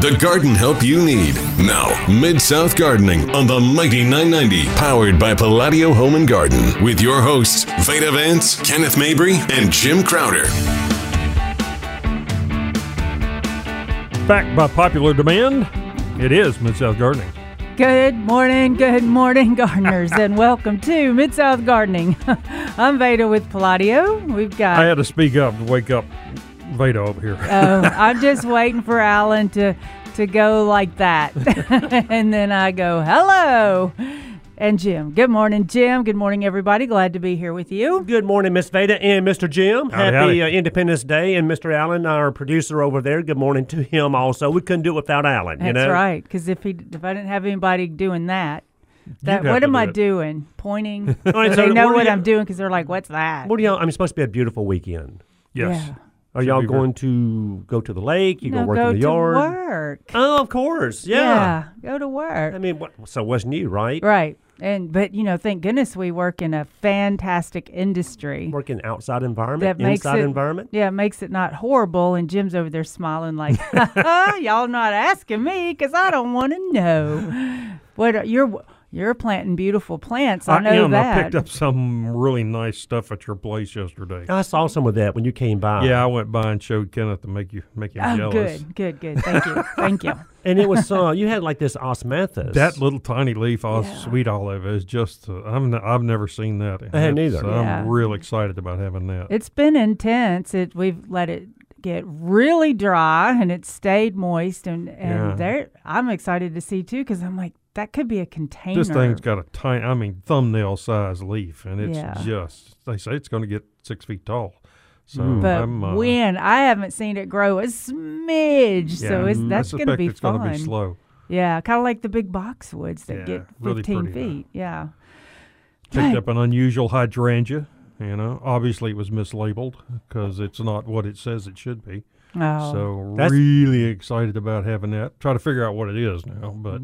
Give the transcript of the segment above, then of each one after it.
the garden help you need. Now, Mid South Gardening on the Mighty 990, powered by Palladio Home and Garden, with your hosts, Veda Vance, Kenneth Mabry, and Jim Crowder. Back by popular demand, it is Mid South Gardening. Good morning, good morning, gardeners, and welcome to Mid South Gardening. I'm Veda with Palladio. We've got. I had to speak up to wake up Veda over here. Oh, I'm just waiting for Alan to to go like that, and then I go hello. And Jim. Good morning, Jim. Good morning, everybody. Glad to be here with you. Good morning, Miss Veda and Mr. Jim. Howdy, Happy howdy. Uh, Independence Day, and Mr. Allen, our producer over there. Good morning to him also. We couldn't do it without Allen. That's you know, right. Because if he if I didn't have anybody doing that, that what am do I it. doing? Pointing. All right, they know what what I'm doing because they're like, "What's that?" What do y'all? I'm supposed to be a beautiful weekend. yes. Yeah. Are y'all be going to go to the lake? You no, gonna work go in the yard? Go to work. Oh, of course. Yeah. go to work. I mean, what, so what's new, right? Right. And but you know, thank goodness we work in a fantastic industry. Working outside environment, That makes inside it- environment. Yeah, it makes it not horrible. And Jim's over there smiling like, "Y'all not asking me because I don't want to know." What are, you're you're planting beautiful plants. I, know am. that. I picked up some really nice stuff at your place yesterday. I saw some of that when you came by. yeah, I went by and showed Kenneth to make you make him Oh, jealous. good, good, good. Thank you, thank you. and it was uh, you had like this osmanthus. That little tiny leaf, all Yeah. sweet olive, is just. Uh, I'm. N- I've never seen that. I hadn't It's- either. Yeah. I'm real excited about having that. It's been intense. It we've let it get really dry and it stayed moist and and Yeah. there I'm excited to see too because I'm like that could be a container. this thing's got a tiny. I mean, thumbnail size leaf, and it's Yeah. just. They say it's going to get six feet tall. So Mm. but I'm. Uh, when I haven't seen it grow a smidge, so it's, that's going to be it's fun. gonna be slow. Yeah, kind of like the big boxwoods that Yeah, get really 15 pretty, though. feet. Yeah. picked up an unusual hydrangea. You know, obviously it was mislabeled because it's not what it says it should be. Oh, So really excited about having that. Try to figure out what it is now, but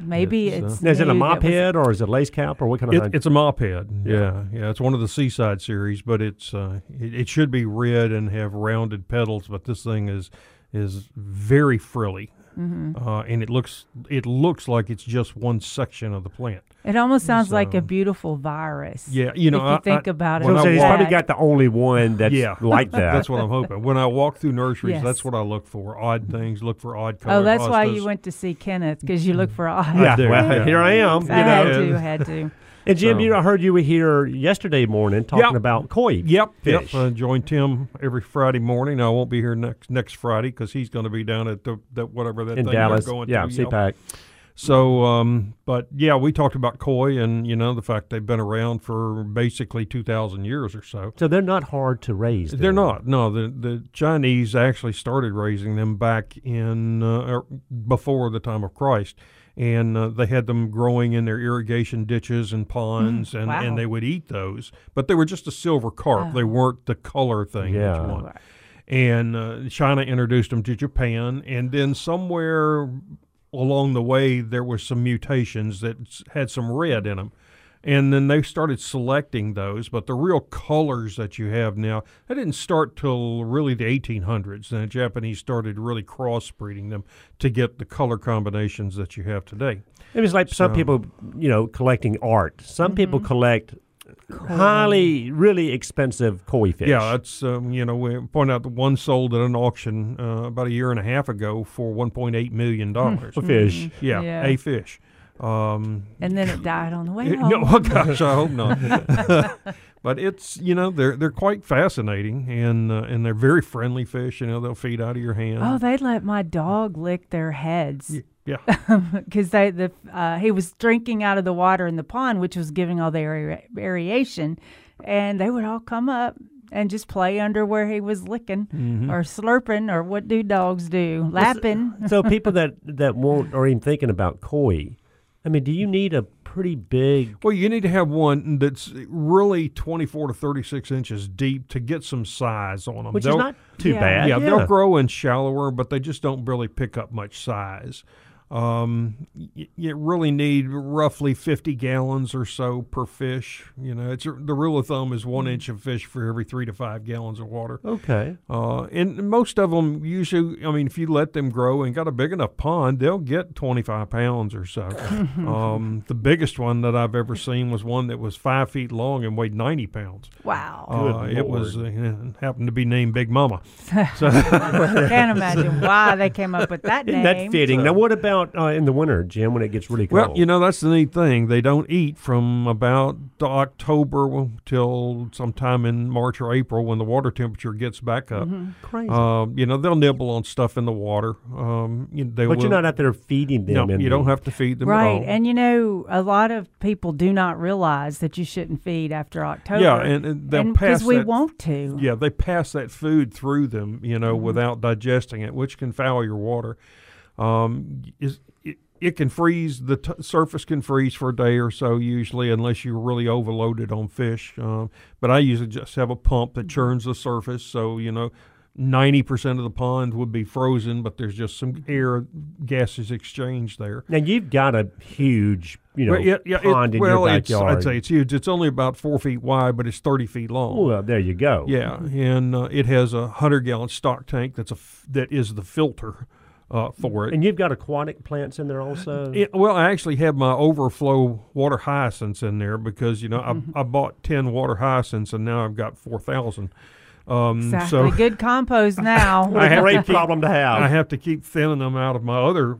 maybe it's, it's. Now, is it a new mop head or is it lace cap or what kind of? it, it's a mop head. Yeah, yeah. It's one of the Seaside series, but it's uh, it, it should be red and have rounded petals. But this thing is is very frilly, Mm-hmm. uh, and it looks it looks like it's just one section of the plant. It almost sounds like a beautiful virus. Yeah, you know, if you I- think I- about it. when so I he's probably got the only one that's Yeah. like that. That's what I'm hoping. When I walk through nurseries, Yes. that's what I look for. Odd things. Look for odd colors. Oh, that's why you went to see Kenneth because you look for odd. yeah, do, well, yeah. here I am. I You had to, had to. And Jim, So- you I heard you were here yesterday morning talking Yep. about koi. Yep, Fish. yep. I join Tim every Friday morning. I won't be here next next Friday because he's going to be down at the, the whatever that in thing Dallas. going Yeah, to. CPAC. So, um, but yeah, we talked about koi and you know the fact they've been around for basically two thousand years or so. So they're not hard to raise. They're then. not. No, the the Chinese actually started raising them back in uh, er, before the time of Christ, and uh, they had them growing in their irrigation ditches and ponds, and, wow. and they would eat those. But they were just a silver carp. They Oh. weren't the color thing that Yeah. you want. And uh, China introduced them to Japan, and then somewhere along the way there was some mutations that had some red in them. And then they started selecting those, but the real colors that you have now, that didn't start till really the 1800s. Then the Japanese started really crossbreeding them to get the color combinations that you have today. It was like some people, you know, collecting art. Some people Mm-hmm. collect highly, really expensive koi fish. Yeah, it's um, you know we point out the one sold at an auction uh, about a year and a half ago for 1.8 million dollars. a fish. yeah, Yeah. a fish. Um, And then it died on the way it- home. no, oh gosh, I hope not. but it's you know they're they're quite fascinating and uh, and they're very friendly fish. You know they'll feed out of your hand. Oh, they let my dog lick their heads yeah, because they the uh, he was drinking out of the water in the pond, which was giving all the aer- aeration, and they would all come up and just play under where he was licking Mm-hmm. or slurping or what do dogs do? Lapping. so people that that won't are even thinking about koi. I mean, do you need a pretty big? Well, you need to have one that's really 24 to 36 inches deep to get some size on them. Which is not too Yeah. bad. yeah, they'll grow in shallower, but they just don't really pick up much size. Um, y- you really need roughly 50 gallons or so per fish. You know, it's the rule of thumb is one inch of fish for every three to five gallons of water. Okay. Uh, and most of them usually, I mean, if you let them grow and got a big enough pond, they'll get 25 pounds or so. um, the biggest one that I've ever seen was one that was five feet long and weighed 90 pounds. Wow. Uh, Good it was Lord. uh, happened to be named Big Mama. Can't imagine why they came up with that Isn't name. that fitting? now, what about uh, in the winter, Jim, when it gets really cold? Well, you know that's the neat thing. They don't eat from about October till sometime in March or April when the water temperature gets back up. crazy. Um, you know they'll nibble on stuff in the water. Um, you, they but will, you're not out there feeding them. No, you the- don't have to feed them at Right. all. And you know, a lot of people do not realize that you shouldn't feed after October. yeah, and, and they'll And pass we that, want to. Yeah, they pass that food through them, you know, Mm-hmm. without digesting it, which can foul your water. Um, is it, it can freeze the t- surface can freeze for a day or so usually, unless you're really overloaded on fish. Um, but I usually just have a pump Mm-hmm. that churns the surface, so you know. Ninety percent of the pond would be frozen, but there's just some air gases exchanged there. Now you've got a huge, you know, Well, yeah, yeah, it- pond in well, your backyard. I'd say it's huge. It's only about four feet wide, but it's thirty feet long. well, there you go. Yeah, and uh, it has a hundred gallon stock tank that's a f- that is the filter uh, for it. And you've got aquatic plants in there also. It- well, I actually have my overflow water hyacinths in there because you know Mm-hmm. I, I bought ten water hyacinths and now I've got four thousand. Um, Exactly. So Good compost now. what I a have great problem to have. I have to keep thinning them out of my other,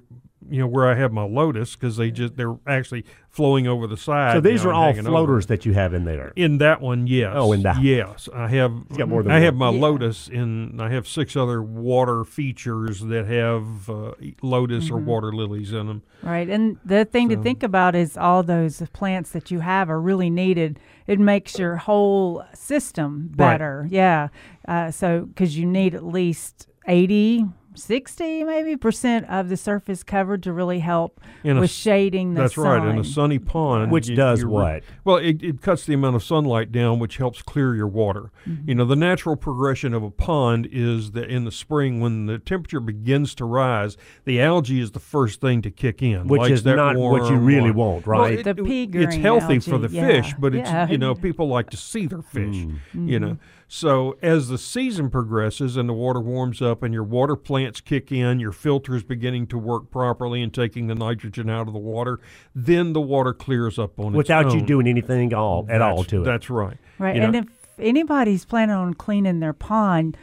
you know, where I have my lotus because they just they're actually flowing over the side. so these now are all hanging over. floaters that you have in there. In that one, yes. Oh, in that- Yes, I have. got more than I one. have my Yeah. lotus, and I have six other water features that have uh, lotus Mm-hmm. or water lilies in them. Right. And the thing to think about is all those plants that you have are really needed. It makes your whole system Right. better. Yeah. Uh, so, because you need at least 80, 60 maybe percent of the surface covered to really help In with s- shading the That's right. In a sunny pond, Which you- does you re- what? Well, it, it cuts the amount of sunlight down, which helps clear your water. Mm-hmm. You know, the natural progression of a pond is that in the spring, when the temperature begins to rise, the algae is the first thing to kick in, Which Likes is not what you really water. want, Well, right? it- The pea it's green healthy for the algae, fish, yeah, but it's you know people like to see their fish. Mm. You know, so as the season progresses and the water warms up and your water plants kick in, your filters beginning to work properly and taking the nitrogen out of the water, then the water clears up on Without its you doing anything all at all That's- to it. That's right. Right. You and know- if anybody's planning on cleaning their pond,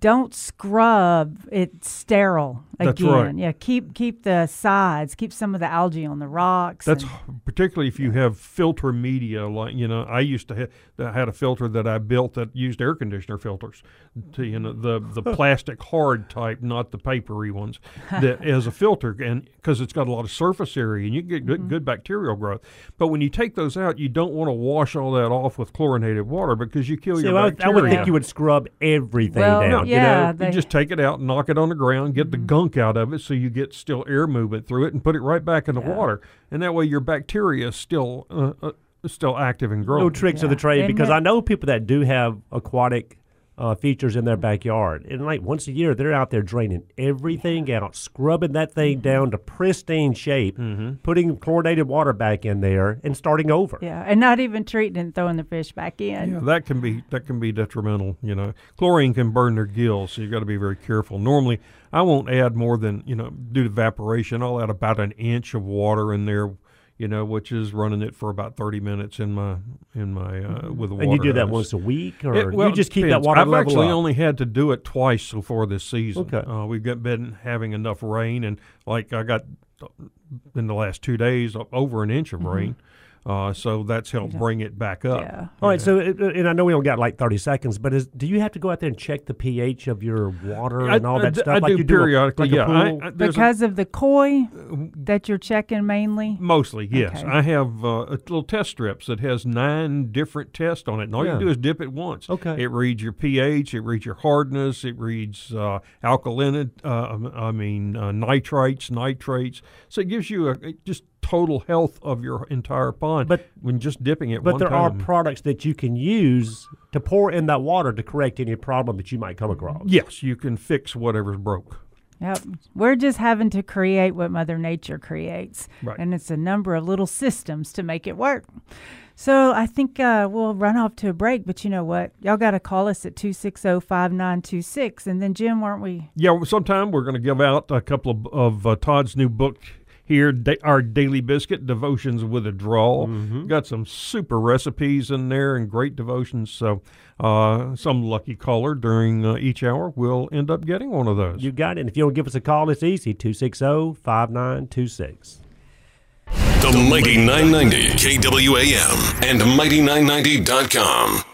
don't scrub it sterile That's again. right. Yeah, keep keep the sides, keep some of the algae on the rocks. That's and- particularly if you have filter media, like you know, I used to ha- had a filter that I built that used air conditioner filters, to you know the the plastic hard type, not the papery ones, that as a filter, and because it's got a lot of surface area and you get good, mm-hmm. good bacterial growth. But when you take those out, you don't want to wash all that off with chlorinated water because you kill So your I, would- I would think you would scrub everything Well, down. No, you yeah, know? they- you just take it out, knock it on the ground, get the mm-hmm. gunk out of it, so you get still air movement through it, and put it right back in the water, and that way your bacteria is still uh, uh, still active and growing. no tricks of the trade because that- I know people that do have aquatic uh, features in their backyard, and like once a year they're out there draining everything out, scrubbing that thing down to pristine shape, Mm-hmm. putting chlorinated water back in there, and starting over. yeah, and not even treating and throwing the fish back in. Yeah, that can be that can be detrimental. You know, chlorine can burn their gills, so you've got to be very careful. Normally, I won't add more than you know due to evaporation. I'll add about an inch of water in there. You know, which is running it for about thirty minutes in my in my uh, with the water. And you do that once a week, or It- well, you just keep that water I've level actually up? only had to do it twice so far this season. Okay. Uh, we've got, been having enough rain, and like I got uh, in the last two days uh, over an inch of rain, uh, so that's helped bring it back up. Yeah. All right, so it, and I know we only got like thirty seconds, but is do you have to go out there and check the pH of your water I, and all I that d- stuff I like do you do a- periodically. like yeah, I- pool? I, there's a- Because of the koi that you're checking mainly. Mostly, yes. Okay. I have uh, a little test strips that has nine different tests on it, and all Yeah. you do is dip it once. Okay. It reads your pH, it reads your hardness, it reads uh, alkalinity. Uh, I mean uh, nitrites, nitrates. So it gives you a, a just total health of your entire pond. But- when just dipping it, But one there are products that you can use to pour in that water to correct any problem that you might come across. yes, you can fix whatever's broke. Yep. We're just having to create what Mother Nature creates. Right. And it's a number of little systems to make it work. So I think uh, we'll run off to a break, but you know what? Y'all got to call us at 260 5926. And then, Jim, weren't we? Yeah, sometime we're going to give out a couple of, of uh, Todd's new book here, da- our daily biscuit devotions with a draw. Got some super recipes in there and great devotions. So, uh, some lucky caller during uh, each hour will end up getting one of those. You got it. And if you want to give us a call, it's easy oh, 260 5926. The Mighty 990 KWAM and Mighty990.com.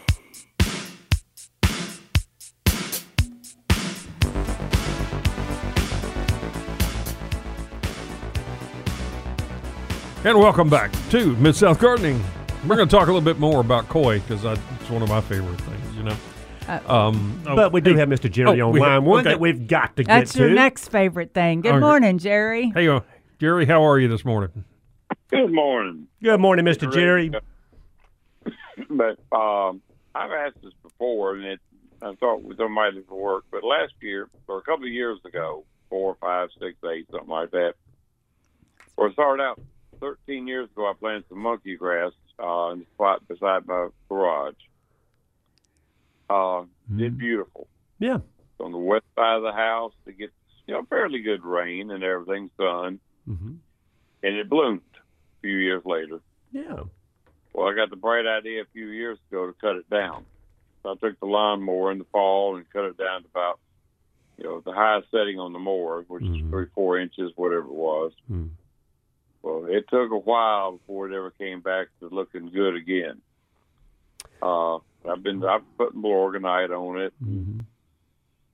And welcome back to Mid South Gardening. We're going to talk a little bit more about koi because it's one of my favorite things, you know. um, oh, But we do hey, have Mr. Jerry oh, on we line have- one okay. that we've got to That's get your next favorite thing. Good Okay. morning, Jerry. Hey, uh, Jerry, how are you this morning? Good morning. Good morning, Mr. Jerry. But um, I've asked this before, and it I thought it was somebody for work. But last year, or a couple of years ago, four, five, six, eight, something like that, or it started out 13 years ago. I planted some monkey grass uh, in the spot beside my garage. Uh, Did beautiful Yeah. on the west side of the house to get you know fairly good rain and everything, sun, hmm and it bloomed a few years later. Yeah. Well, I got the bright idea a few years ago to cut it down. So I took the lawnmower in the fall and cut it down to about, you know, the highest setting on the mower, which Mhm. is three, four inches, whatever it was. Mm. Well, it took a while before it ever came back to looking good again. Uh, I've been I've put Milorganite on it. hmm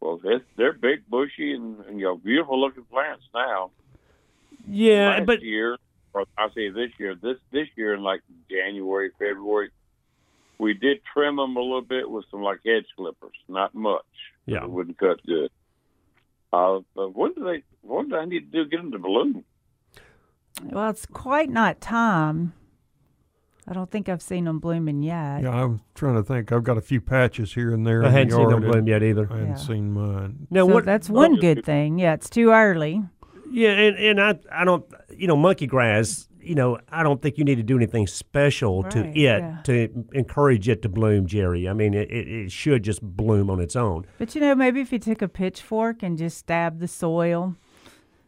Well, it's, they're big, bushy, and, and you know, beautiful looking plants now. Yeah, Last but year, or I say this year, this this year in like January, February, we did trim them a little bit with some like hedge clippers, not much. Yeah. it wouldn't cut good. Uh, but when do they? What do I need to do get them to bloom? Well, it's quite not time. I don't think I've seen them blooming yet. Yeah, I'm trying to think. I've got a few patches here and there. I in the hadn't seen them bloom yet either. I hadn't Yeah. seen mine. Now, so what? that's one good thing. Yeah, it's too early. Yeah, and, and I I don't you know monkey grass. You know I don't think you need to do anything special to it yeah. to encourage it to bloom, Jerry. I mean it, it, it should just bloom on its own. But you know, maybe if you took a pitchfork and just stabbed the soil.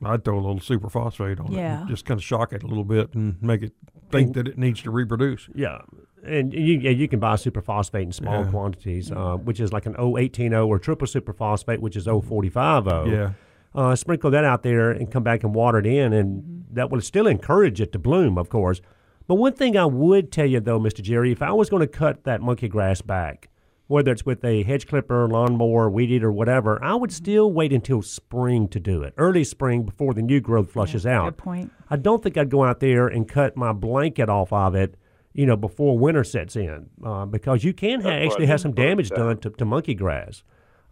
I'd throw a little superphosphate on Yeah. it. Just kind of shock it a little bit and make it think that it needs to reproduce. Yeah, and you yeah, you can buy superphosphate in small Yeah. quantities, uh, which is like an 018 or triple superphosphate, which is 045 Yeah. uh, sprinkle that out there and come back and water it in, and that will still encourage it to bloom, of course. But one thing I would tell you, though, Mr. Jerry, if I was going to cut that monkey grass back, whether it's with a hedge clipper, lawnmower, weed eater, whatever, I would still wait until spring to do it, early spring before the new growth flushes out. Good point. I don't think I'd go out there and cut my blanket off of it, you know, before winter sets in, uh, because you can ha- That's why I actually have some damage done to, to monkey grass.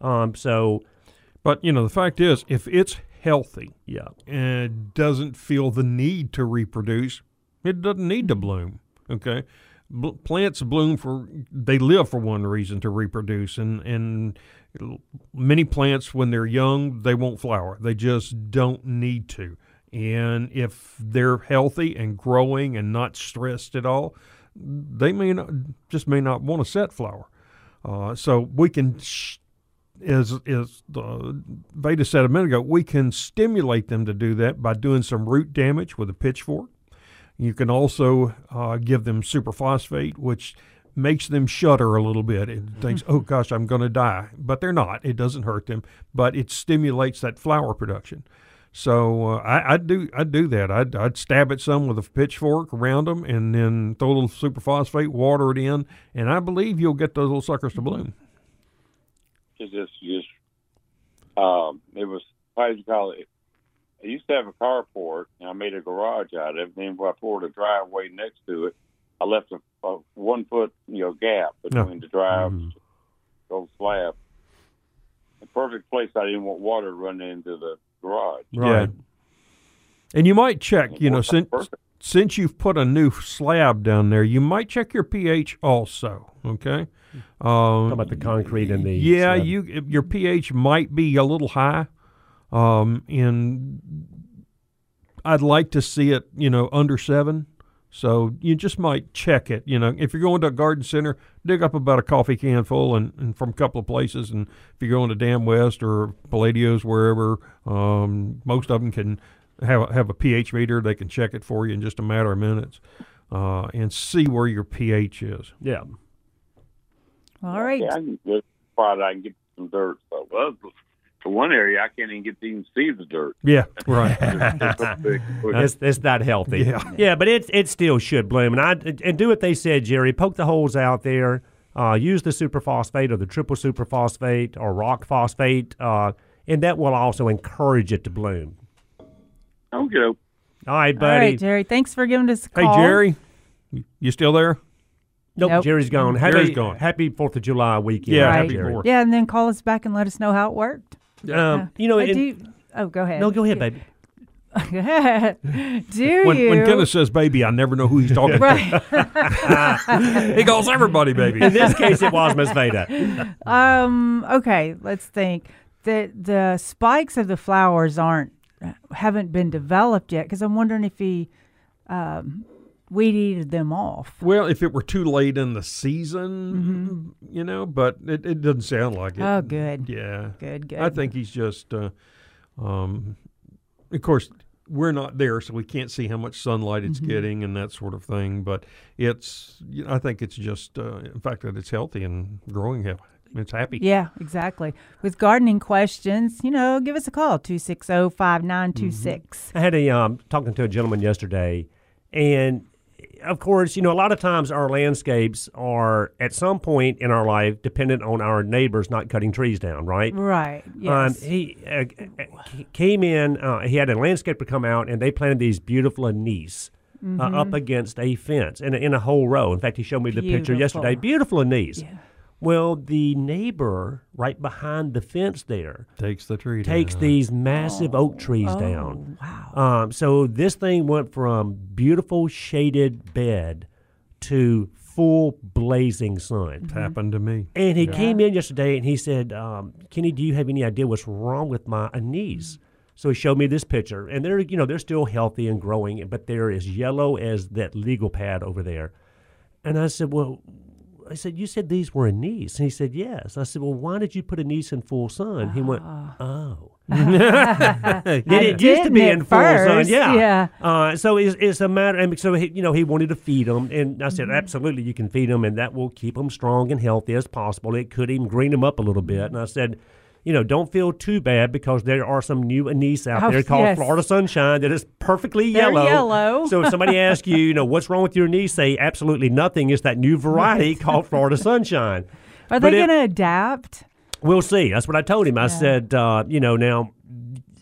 Um, so, But, you know, the fact is, if it's healthy yeah. and doesn't feel the need to reproduce, it doesn't need to bloom. Okay. Bl- plants bloom for, they live for one reason to reproduce. And, and many plants, when they're young, they won't flower. They just don't need to. And if they're healthy and growing and not stressed at all, they may not, just may not want to set flower. Uh, so we can as as uh, Veda said a minute ago, we can stimulate them to do that by doing some root damage with a pitchfork. You can also uh, give them superphosphate, which makes them shudder a little bit and thinks, "Oh gosh, I'm going to die," but they're not. It doesn't hurt them, but it stimulates that flower production. So uh, I, I'd do I'd do that. I'd, I'd stab it some with a pitchfork around them, and then throw a little superphosphate, water it in, and I believe you'll get those little suckers to bloom. It's just, just, um, it was, how do you call it? I used to have a carport, and I made a garage out of it. And then when I poured a driveway next to it, I left a, a one foot, you know, gap between the drive, Mhm. old slab. A perfect place. I didn't want water running into the garage. Right. And you might check, you know, since perfect. since you've put a new slab down there, you might check your pH also. Okay. Um, Talk about the concrete and the yeah, slab. you your pH might be a little high. Um, and I'd like to see it, you know, under seven. So you just might check it. You know, if you're going to a garden center, dig up about a coffee can full and, and from a couple of places. And if you're going to Dan West or Palladio's, wherever, um, most of them can have a, have a pH meter. They can check it for you in just a matter of minutes uh, and see where your pH is. Yeah. All right. Yeah, I can get I can get some dirt. So well, for one area, I can't even get to even see the dirt. Yeah, right. It's so. It's, it's not healthy. Yeah. yeah, but it it still should bloom, and I and do what they said, Jerry. Poke the holes out there. Uh, use the superphosphate or the triple superphosphate or rock phosphate, uh, and that will also encourage it to bloom. Okay. All right, All buddy. right, Jerry. Thanks for giving us a hey. Jerry, you still there? nope, Nope. Jerry's gone. Happy, Jerry's gone. Happy Fourth of July weekend. Yeah, Right. happy Jerry. Fourth. Yeah, and then call us back and let us know how it worked. Um, you know, I and- do. Oh, go ahead. no, go ahead, baby. do When, you? when Kenneth says baby, I never know who he's talking right. to. He calls everybody baby. In this case, it was Miss Veda. Um. Okay. Let's think. The the spikes of the flowers aren't haven't been developed yet because I'm wondering if he um, weed eated them off. Well, if it were too late in the season, you know, but it, it doesn't sound like it. Oh, good. Yeah. Good. Good. I think he's just, uh, um, of course, we're not there, so we can't see how much sunlight it's Mm-hmm. getting and that sort of thing. But it's, you know, I think it's just, uh, in fact, that it's healthy and growing. Healthy. It's happy. Yeah, exactly. With gardening questions, you know, give us a call 260 5926. I had a um, talking to a gentleman yesterday, and of course, you know, a lot of times our landscapes are at some point in our life dependent on our neighbors not cutting trees down, right? Right. Um, Yes. he uh, came in. Uh, he had a landscaper come out, and they planted these beautiful anise uh, up against a fence in a, in a whole row. In fact, he showed me the picture yesterday. Beautiful. Beautiful anise. Well, the neighbor right behind the fence there Takes the tree takes down. these massive oak trees down. wow. Um, so this thing went from beautiful shaded bed to full blazing sun. It's happened to me. And he came in yesterday and he said, um, "Kenny, do you have any idea what's wrong with my anise?" So he showed me this picture, and they're you know they're still healthy and growing, but they're as yellow as that legal pad over there. And I said, "Well." I said, "You said these were anise," and he said, "Yes." I said, "Well, why did you put a niece in full sun?" He went, "Oh." it, it used to be in full sun, yeah. yeah. Uh, so it's, it's a matter, and so he, you know he wanted to feed them, and I Mm-hmm. said absolutely you can feed them, and that will keep them strong and healthy as possible. It could even green them up a little bit, and I said. You know, don't feel too bad because there are some new anise out Oh, there called yes. Florida Sunshine that is perfectly They're yellow. yellow. So if somebody asks you, you know, what's wrong with your anise, say absolutely nothing. It's that new variety called Florida Sunshine. Are but they going to adapt? We'll see. That's what I told him. I said, uh, you know, now,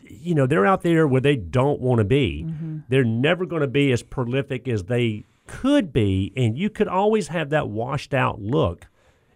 you know, they're out there where they don't want to be. Mm-hmm. They're never going to be as prolific as they could be, and you could always have that washed out look,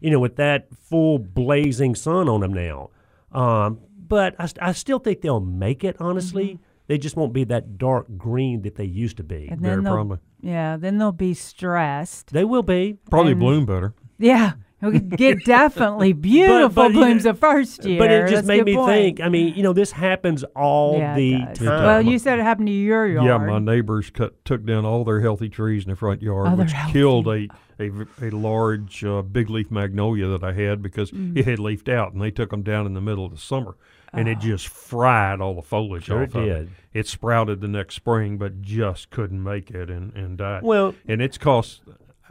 you know, with that full blazing sun on them now. Um, but I, I still think they'll make it. Honestly, Mm-hmm. they just won't be that dark green that they used to be. And Very then they'll, probably. yeah, then they'll be stressed. They will be. Probably And- bloom better. Yeah, we could get definitely beautiful but, you blooms know, the first year. But it just That's a made good me point. think. I mean, you know, this happens all Yeah, the does. time. Well, you said it happened to your yard. Yeah, my neighbors cut took down all their healthy trees in the front yard, Oh, which healthy. killed a a, a large uh, big leaf magnolia that I had because Mm. it had leafed out, and they took them down in the middle of the summer, and it just fried all the foliage Sure off of it. did. It sprouted the next spring, but just couldn't make it and and died. Well, and it's cost.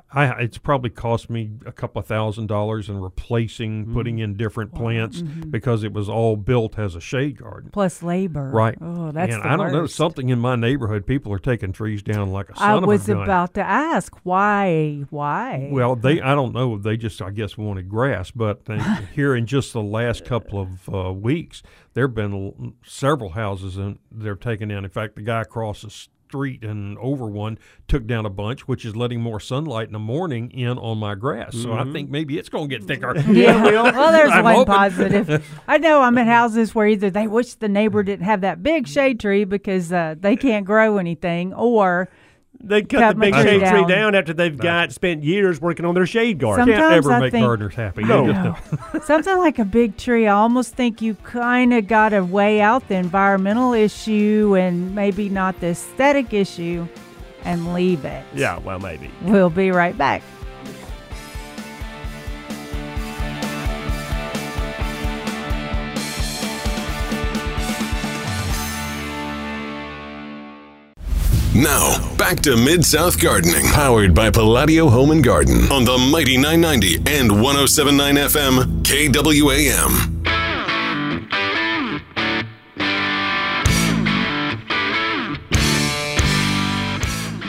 I, it's probably cost me a couple of thousand dollars in replacing, Mm-hmm. putting in different plants because it was all built as a shade garden. Plus labor. Right. Oh, that's and the I don't know something in my neighborhood. People are taking trees down like a I son was of a gun. I was about to ask why. Why? well, they I don't know. They just I guess wanted grass. But they, here in just the last couple of uh, weeks, there've been l- several houses and they're taking down. In fact, the guy across the street and over one took down a bunch, which is letting more sunlight in the morning in on my grass. So I think maybe it's going to get thicker. Yeah. well, there's I'm one hoping. positive. I know I'm in houses where either they wish the neighbor didn't have that big shade tree because uh, they can't grow anything, or They cut, Cut the big tree shade tree down. down after they've got spent years working on their shade garden. Some- Can't Sometimes ever I make think- gardeners happy. You No. just. Something like a big tree, I almost think you kind of got to weigh out the environmental issue and maybe not the aesthetic issue and leave it. yeah, well, maybe. We'll be right back. Now, back to Mid South Gardening, powered by Palladio Home and Garden on the Mighty 990 and 1079 FM KWAM.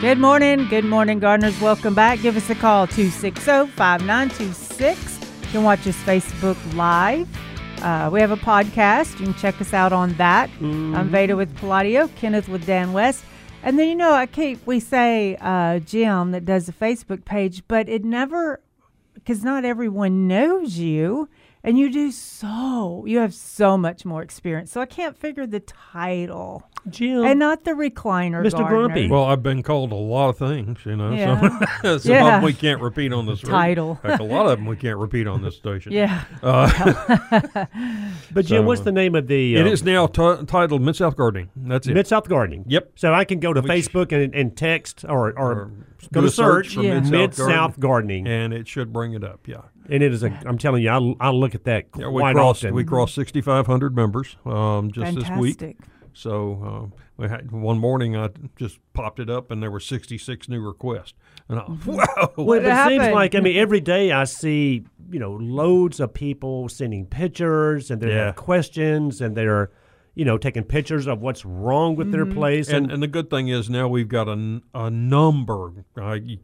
Good morning. Good morning, gardeners. Welcome back. Give us a call 260 5926. You can watch us Facebook Live. Uh, we have a podcast. You can check us out on that. I'm Veda with Palladio, Kenneth with Dan West. And then, you know, I keep, we say uh, Jim that does a Facebook page, but it never, because not everyone knows you. And you do so, you have so much more experience. So I can't figure the title. Jim. And not the recliner. Mr. gardener. Grumpy. Well, I've been called a lot of things, you know. Yeah. So some Yeah. of them we can't repeat on this Title. Fact, a lot of them we can't repeat on this station. Yeah. but Jim, so- what's the name of the It uh, is now t- titled Mid South Gardening. That's it. Mid South Gardening? Yep. So I can go to Which- Facebook and, and text or, or, Or go to search search for Yeah. Mid-South Gardening, Gardening, and it should bring it up. Yeah. and it is a. I'm telling you, I I look at that Yeah, we crossed often. we crossed 6,500 members um, just this week. Fantastic. So uh, we had one morning. I just popped it up, and there were 66 new requests. And I, wow, Well, What it seems like I mean every day I see you know loads of people sending pictures and they Yeah. have questions and they're you know taking pictures of what's wrong with their place and and, and the good thing is now we've got a number uh, y-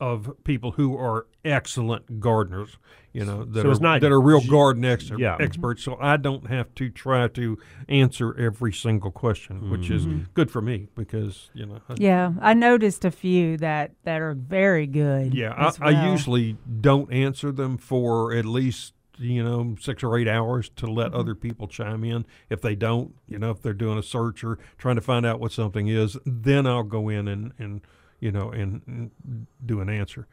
of people who are excellent gardeners. You know that So are not that are real garden ex- Yeah. experts. So I don't have to try to answer every single question, which is Mm-hmm. good for me because you know. I- Yeah, I noticed a few that that are very good. Yeah, as I, I usually don't answer them for at least you know six or eight hours to let Mm-hmm. other people chime in. If they don't, you know, if they're doing a search or trying to find out what something is, then I'll go in and and you know and, and do an answer.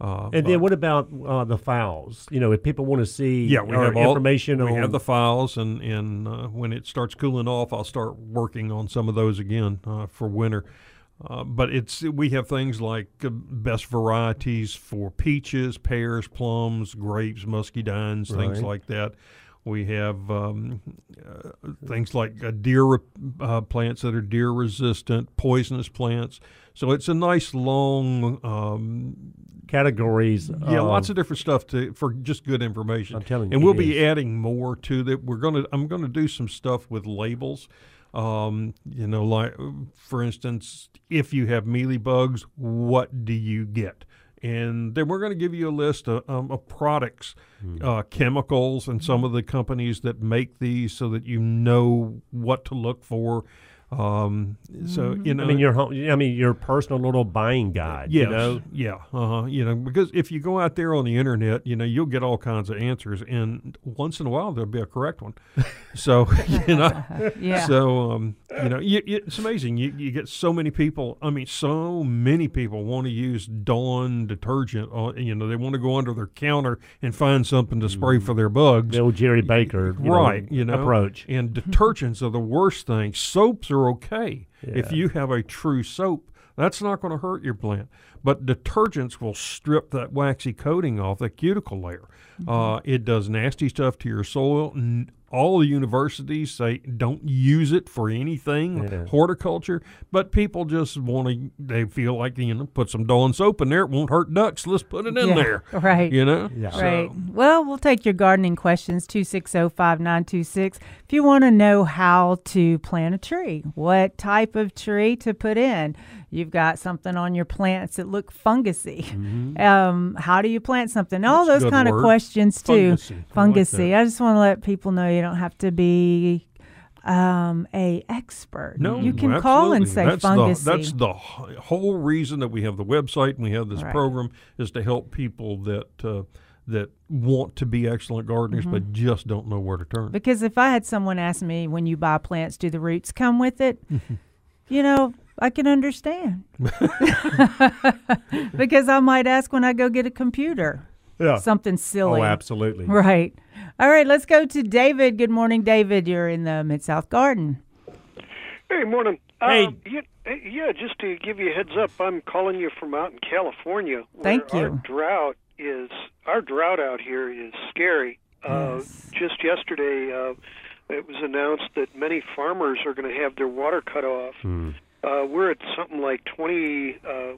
Uh, and but- then what about uh, the files you know if people want to see yeah, we have all, information We on have the files, and and uh, when it starts cooling off, I'll start working on some of those again uh, for winter. Uh, but it's we have things like uh, best varieties for peaches, pears, plums, grapes, muscadines, things like that. We have um, uh, things like uh, deer re- uh, plants that are deer resistant, poisonous plants. So it's a nice long um, categories yeah, lots of different stuff to for just good information. I'm telling you, and we'll be is. adding more to that. We're gonna I'm gonna do some stuff with labels. Um, you know, like for instance, if you have mealy bugs, what do you get? And then we're going to give you a list of, um, of products, Hmm. uh, chemicals, and some of the companies that make these, so that you know what to look for. Um, so you know, I mean your home, I mean your personal little buying guide Yes, you know yeah, uh-huh. You know, because if you go out there on the internet, you know, you'll get all kinds of answers, and once in a while there'll be a correct one. so you know, Yeah. so um, you know, you, you, it's amazing. You you get so many people. I mean, so many people want to use Dawn detergent. On, you know, they want to go under their counter and find something to spray for their bugs. the old Jerry Baker you know, right, you know, approach And detergents are the worst thing. Soaps are okay if you have a true soap. That's not going to hurt your plant. But detergents will strip that waxy coating off, that cuticle layer. Uh, it does nasty stuff to your soil. N- all the universities say don't use it for anything Yeah. horticulture, but people just want to. They feel like you know, put some Dawn soap in there. It won't hurt ducks. Let's put it in Yeah, there. Right. You know. Yeah. So- Right. Well, we'll take your gardening questions 260-5926. If you want to know how to plant a tree, what type of tree to put in. You've got something on your plants that look fungusy. Um, how do you plant something? All Mm-hmm. That's those kind of questions too. Fungusy. I like I just want to let people know you don't have to be um, a expert. No, you can call and absolutely. say that's fungusy. The, that's the whole reason that we have the website and we have this Right. program is to help people that uh, that want to be excellent gardeners Mm-hmm. but just don't know where to turn. Because if I had someone ask me when you buy plants, do the roots come with it? you know, I can understand. because I might ask when I go get a computer. Yeah. Something silly. Oh, absolutely. Right. All right, let's go to David. Good morning, David. You're in the Mid South Garden. Hey, morning. Hey. Uh, yeah, yeah, just to give you a heads up, I'm calling you from out in California. Where Thank Our you. drought is our drought out here is scary. Uh, Yes. just yesterday, uh, it was announced that many farmers are going to have their water cut off. Uh, we're at something like 20. Uh,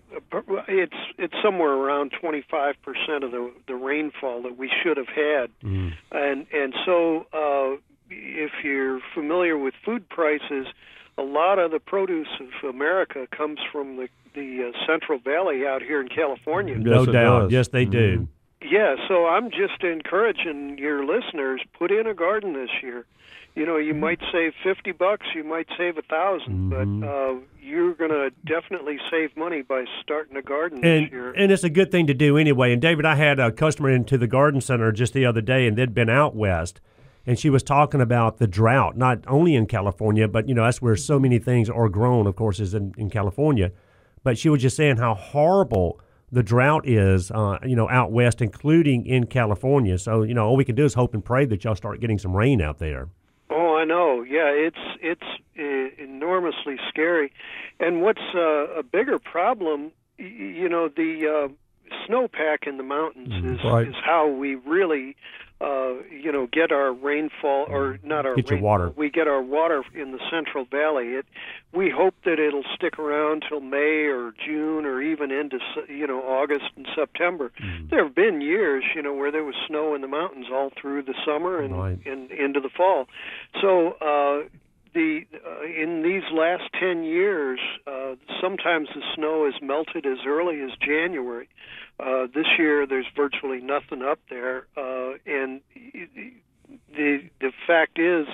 it's it's somewhere around 25 percent of the the rainfall that we should have had, and and so uh, if you're familiar with food prices, a lot of the produce of America comes from the the uh, Central Valley out here in California. No it doubt. does. Yes, they do. Yeah, so I'm just encouraging your listeners put in a garden this year. You know, you might save fifty bucks, you might save a 1000 but uh, you're going to definitely save money by starting a garden And this year. and it's a good thing to do anyway. And David, I had a customer into the garden center just the other day, and they'd been out west, and she was talking about the drought, not only in California, but you know that's where so many things are grown. Of course, is in, in California. But she was just saying how horrible the drought is, uh, you know, out west, including in California. So you know, all we can do is hope and pray that y'all start getting some rain out there. I know. Yeah, it's it's uh, enormously scary. And what's uh, a bigger problem, you know, the uh, snowpack in the mountains is Right. is how we really uh, you know, get our rainfall or not our Get rainfall, water. We get our water in the Central Valley. It we hope that it'll stick around till May or June or even into s- you know August and September. Mm-hmm. There have been years, you know, where there was snow in the mountains all through the summer and, Right. and into the fall. So uh, the uh, in these last ten years, uh, sometimes the snow has melted as early as January. Uh, this year, there's virtually nothing up there, uh, and the the fact is,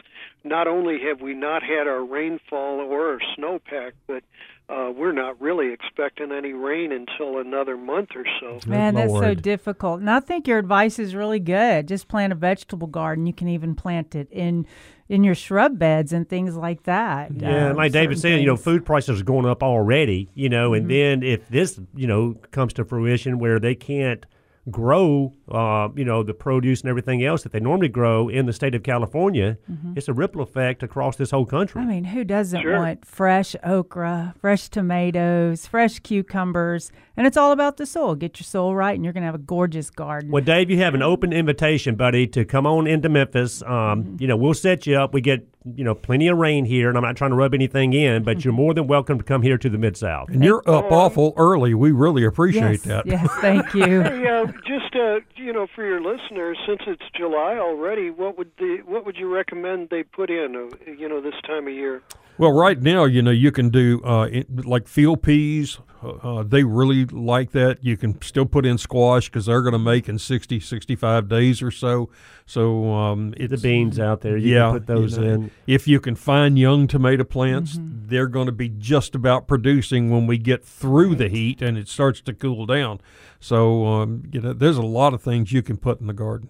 not only have we not had our rainfall or our snowpack, but uh, we're not really expecting any rain until another month or so. Man, that's so difficult. And I think your advice is really good. Just plant a vegetable garden. You can even plant it in in your shrub beds and things like that. Yeah, Uh, and like David certain said, you know, food prices are going up already, you know, and then if this, you know, comes to fruition where they can't grow, uh, you know, the produce and everything else that they normally grow in the state of California, it's a ripple effect across this whole country. I mean, who doesn't Sure. want fresh okra, fresh tomatoes, fresh cucumbers? And it's all about the soil. Get your soil right, and you're going to have a gorgeous garden. Well, Dave, you have an open invitation, buddy, to come on into Memphis. Um, You know, we'll set you up. We get, you know, plenty of rain here, and I'm not trying to rub anything in, but you're more than welcome to come here to the Mid South. And you're up awful early. We really appreciate yes, that. yes, thank you. Hey, uh, just uh, you know, for your listeners, since it's July already, what would the what would you recommend they put in? Uh, you know, this time of year. Well, right now, you know, you can do uh, like field peas. Uh, uh, they really like that. You can still put in squash because they're going to make in 60, 65 days or so. So um, The beans out there, you yeah, can put those you know, in. If you can find young tomato plants, Mm-hmm. they're going to be just about producing when we get through the heat and it starts to cool down. So, um, you know, there's a lot of things you can put in the garden.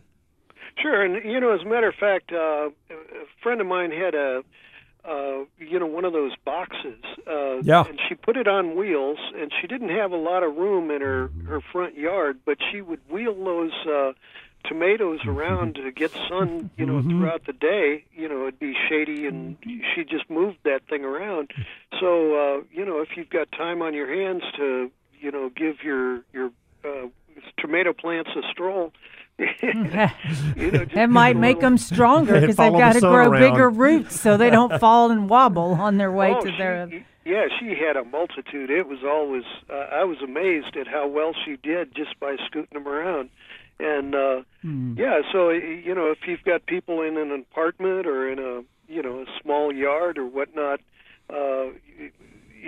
Sure, and you know, as a matter of fact, uh, a friend of mine had a, uh, you know, one of those boxes. Uh, Yeah. And she put it on wheels, and she didn't have a lot of room in her her front yard, but she would wheel those uh, tomatoes around to get sun, you know, throughout the day. You know, it'd be shady, and she just moved that thing around. So, uh, you know, if you've got time on your hands to, you know, give your your uh, tomato plants a stroll. you know, just That might make little- them stronger because they've got the to grow around. bigger roots so they don't fall and wobble on their way oh, to their. she, yeah, she had a multitude. It was always uh, I was amazed at how well she did just by scooting them around. And uh yeah, so y- you know, if you've got people in an apartment or in a you know a small yard or whatnot, uh, y- yeah,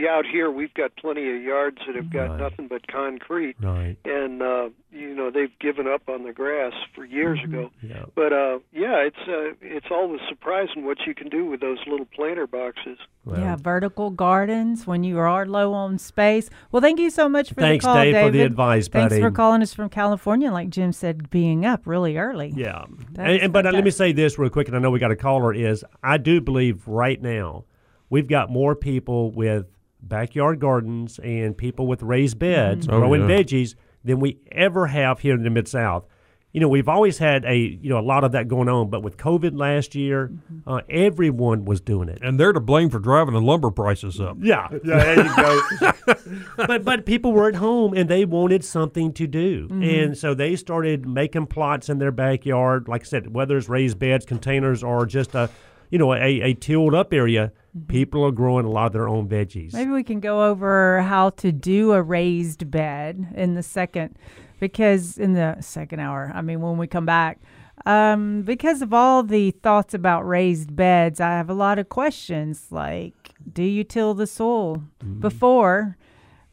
out here we've got plenty of yards that have got Right. nothing but concrete, Right. and uh, you know they've given up on the grass for years ago. Yeah. But uh, yeah, it's uh, it's always surprising what you can do with those little planter boxes. yeah, vertical gardens when you are low on space. Well, thank you so much for Thanks, the call, Dave, for the David. advice, Thanks for calling us from California. Like Jim said, being up really early. Yeah. And, and- but uh, let me say this real quick, and I know we got a caller. Is I do believe right now we've got more people with backyard gardens and people with raised mm. beds Oh, growing yeah. veggies than we ever have here in the Mid South. You know, we've always had a you know a lot of that going on, but with COVID last year, mm-hmm. uh, everyone was doing it. And they're to blame for driving the lumber prices up. Yeah, yeah, there you go. but but people were at home and they wanted something to do, mm-hmm. and so they started making plots in their backyard. Like I said, whether it's raised beds, containers, or just a you know a, a tilled up area, people are growing a lot of their own veggies. Maybe we can go over how to do a raised bed in the second, because in the second hour, I mean, when we come back. Um, because of all the thoughts about raised beds, I have a lot of questions like do you till the soil before?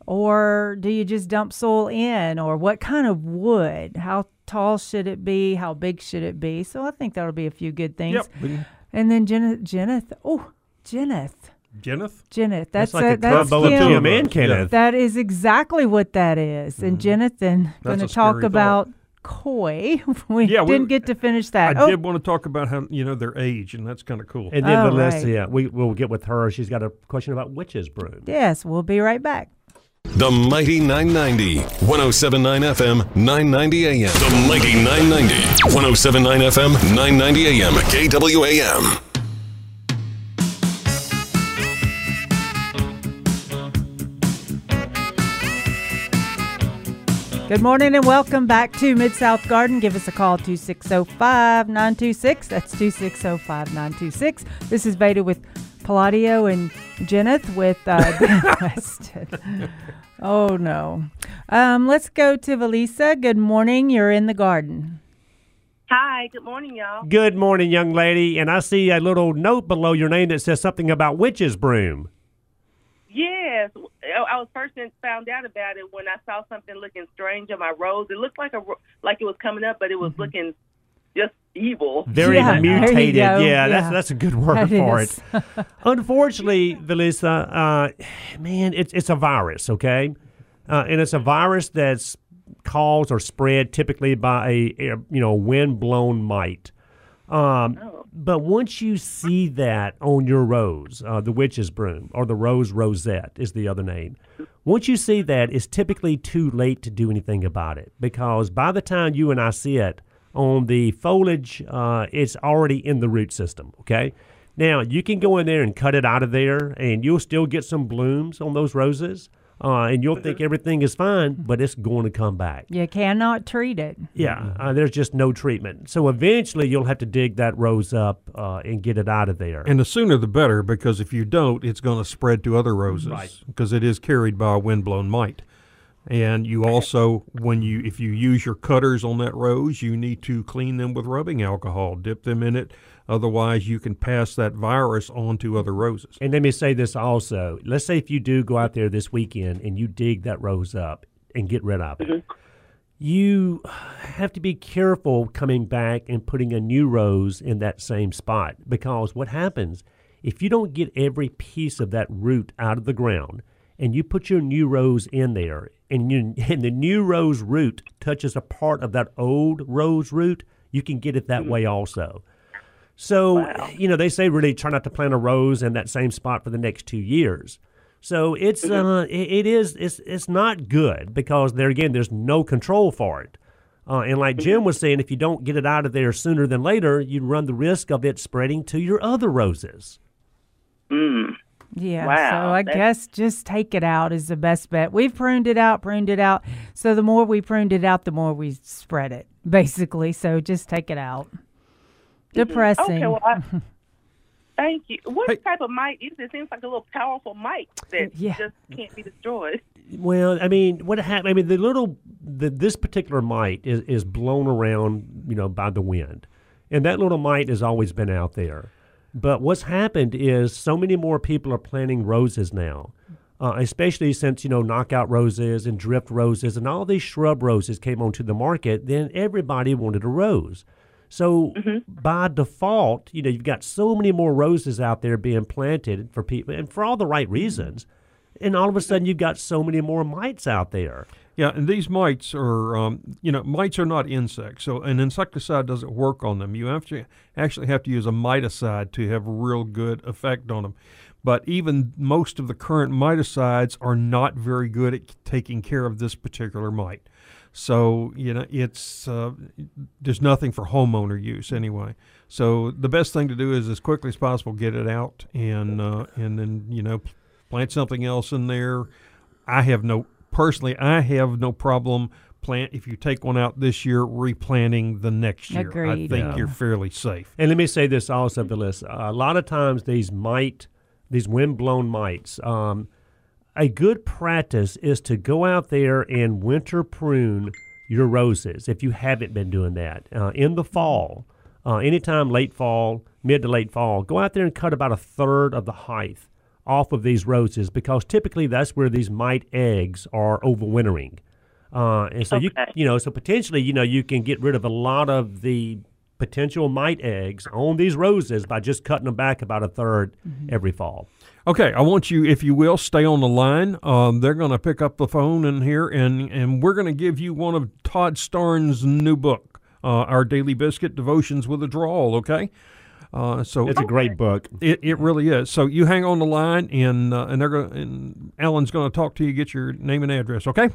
Or do you just dump soil in? Or what kind of wood? How tall should it be? How big should it be? So I think that'll be a few good things. Yep. We can- And then Jeneth, Jeneth, oh, Jeneth, Jeneth? Jeneth. That's That's like a, a that's combo of Kim. Tim and Kenneth. That is exactly what that is. And Jonathan going to talk about koi. we Yeah, we- didn't get to finish that. I oh, did want to talk about how you know their age, and that's kind of cool. And then Oh, Vanessa, right. yeah, we we'll get with her. She's got a question about witches broom. yes, we'll be right back. The Mighty 990, 1079 FM, 990 AM. The Mighty 990, 1079 FM, 990 AM, KWAM. Good morning and welcome back to Mid South Garden. Give us a call 2605 926. That's 2605 926. This is Veda with Palladio and Jenneth with uh, Ben Weston. Oh, no. Um, let's go to Valisa. Good morning. You're in the garden. Hi, good morning, y'all. Good morning, young lady. And I see a little note below your name that says something about witches broom. Yes, I I was first in- found out about it when I saw something looking strange on my rose. It looked like a ro- like it was coming up, but it was looking just evil. Very Yeah, there you mutated. go. Yeah, that's that's a good word That for is. it. Unfortunately, Valisa, uh, man, it's it's a virus, okay, uh, and it's a virus that's caused or spread typically by a, a you know wind blown mite. Um, But once you see that on your rose, uh, the witch's broom or the rose rosette is the other name. Once you see that, it's typically too late to do anything about it because by the time you and I see it on the foliage, uh, it's already in the root system. Okay. Now you can go in there and cut it out of there, and you'll still get some blooms on those roses, uh, and you'll think everything is fine, but it's going to come back. You cannot treat it. Yeah, uh, there's just no treatment. So eventually, you'll have to dig that rose up uh, and get it out of there. And the sooner the better, because if you don't, it's going to spread to other roses. Right. Because it is carried by a windblown mite. And you also, when you if you use your cutters on that rose, you need to clean them with rubbing alcohol, dip them in it. Otherwise, you can pass that virus on to other roses. And let me say this also. Let's say if you do go out there this weekend and you dig that rose up and get rid of it, mm-hmm. you have to be careful coming back and putting a new rose in that same spot because what happens if you don't get every piece of that root out of the ground and you put your new rose in there and, you, and the new rose root touches a part of that old rose root, you can get it that way also. So, you know, they say really try not to plant a rose in that same spot for the next two years. So it's uh, it, it is it's it's not good because there again there's no control for it. Uh, and like Jim was saying, if you don't get it out of there sooner than later, you run the risk of it spreading to your other roses. Mm. Yeah, Wow, so I that's- guess just take it out is the best bet. We've pruned it out, pruned it out. So the more we pruned it out, the more we spread it, basically. So just take it out. Mm-hmm. Depressing. Okay, well, I, thank you. What Hey. type of mite is it? It seems like a little powerful mite that Yeah. just can't be destroyed. Well, I mean, what happened? I mean, the little the, this particular mite is is blown around, you know, by the wind, and that little mite has always been out there. But what's happened is so many more people are planting roses now, uh, especially since you know knockout roses and drift roses and all these shrub roses came onto the market. Then everybody wanted a rose. So by default, you know, you've got so many more roses out there being planted for people, and for all the right reasons. And all of a sudden, you've got so many more mites out there. Yeah, and these mites are, um, you know, mites are not insects, so an insecticide doesn't work on them. You have to actually have to use a miticide to have a real good effect on them. but even most of the current miticides are not very good at taking care of this particular mite. So you know it's uh, there's nothing for homeowner use anyway. So the best thing to do is as quickly as possible get it out and uh, and then you know plant something else in there. I have no personally I have no problem plant if you take one out this year replanting the next year. I Agreed. think Yeah. you're fairly safe. And let me say this also, Phyllis. a lot of times these mite, these wind-blown mites, um, a good practice is to go out there and winter prune your roses if you haven't been doing that. Uh, in the fall, uh, anytime late fall, mid to late fall, go out there and cut about a third of the height off of these roses because typically that's where these mite eggs are overwintering. Uh, and so you Okay. you know so potentially you know you can get rid of a lot of the potential mite eggs on these roses by just cutting them back about a 3rd every fall. Okay, I want you, if you will, stay on the line. Um, they're going to pick up the phone in here, and and we're going to give you one of Todd Starnes' new book, uh, our Daily Biscuit Devotions with a Drawl. Okay, uh, so It's a great book. It, it really is. So you hang on the line, and uh, and they're going and Alan's going to talk to you. Get your name and address. Okay.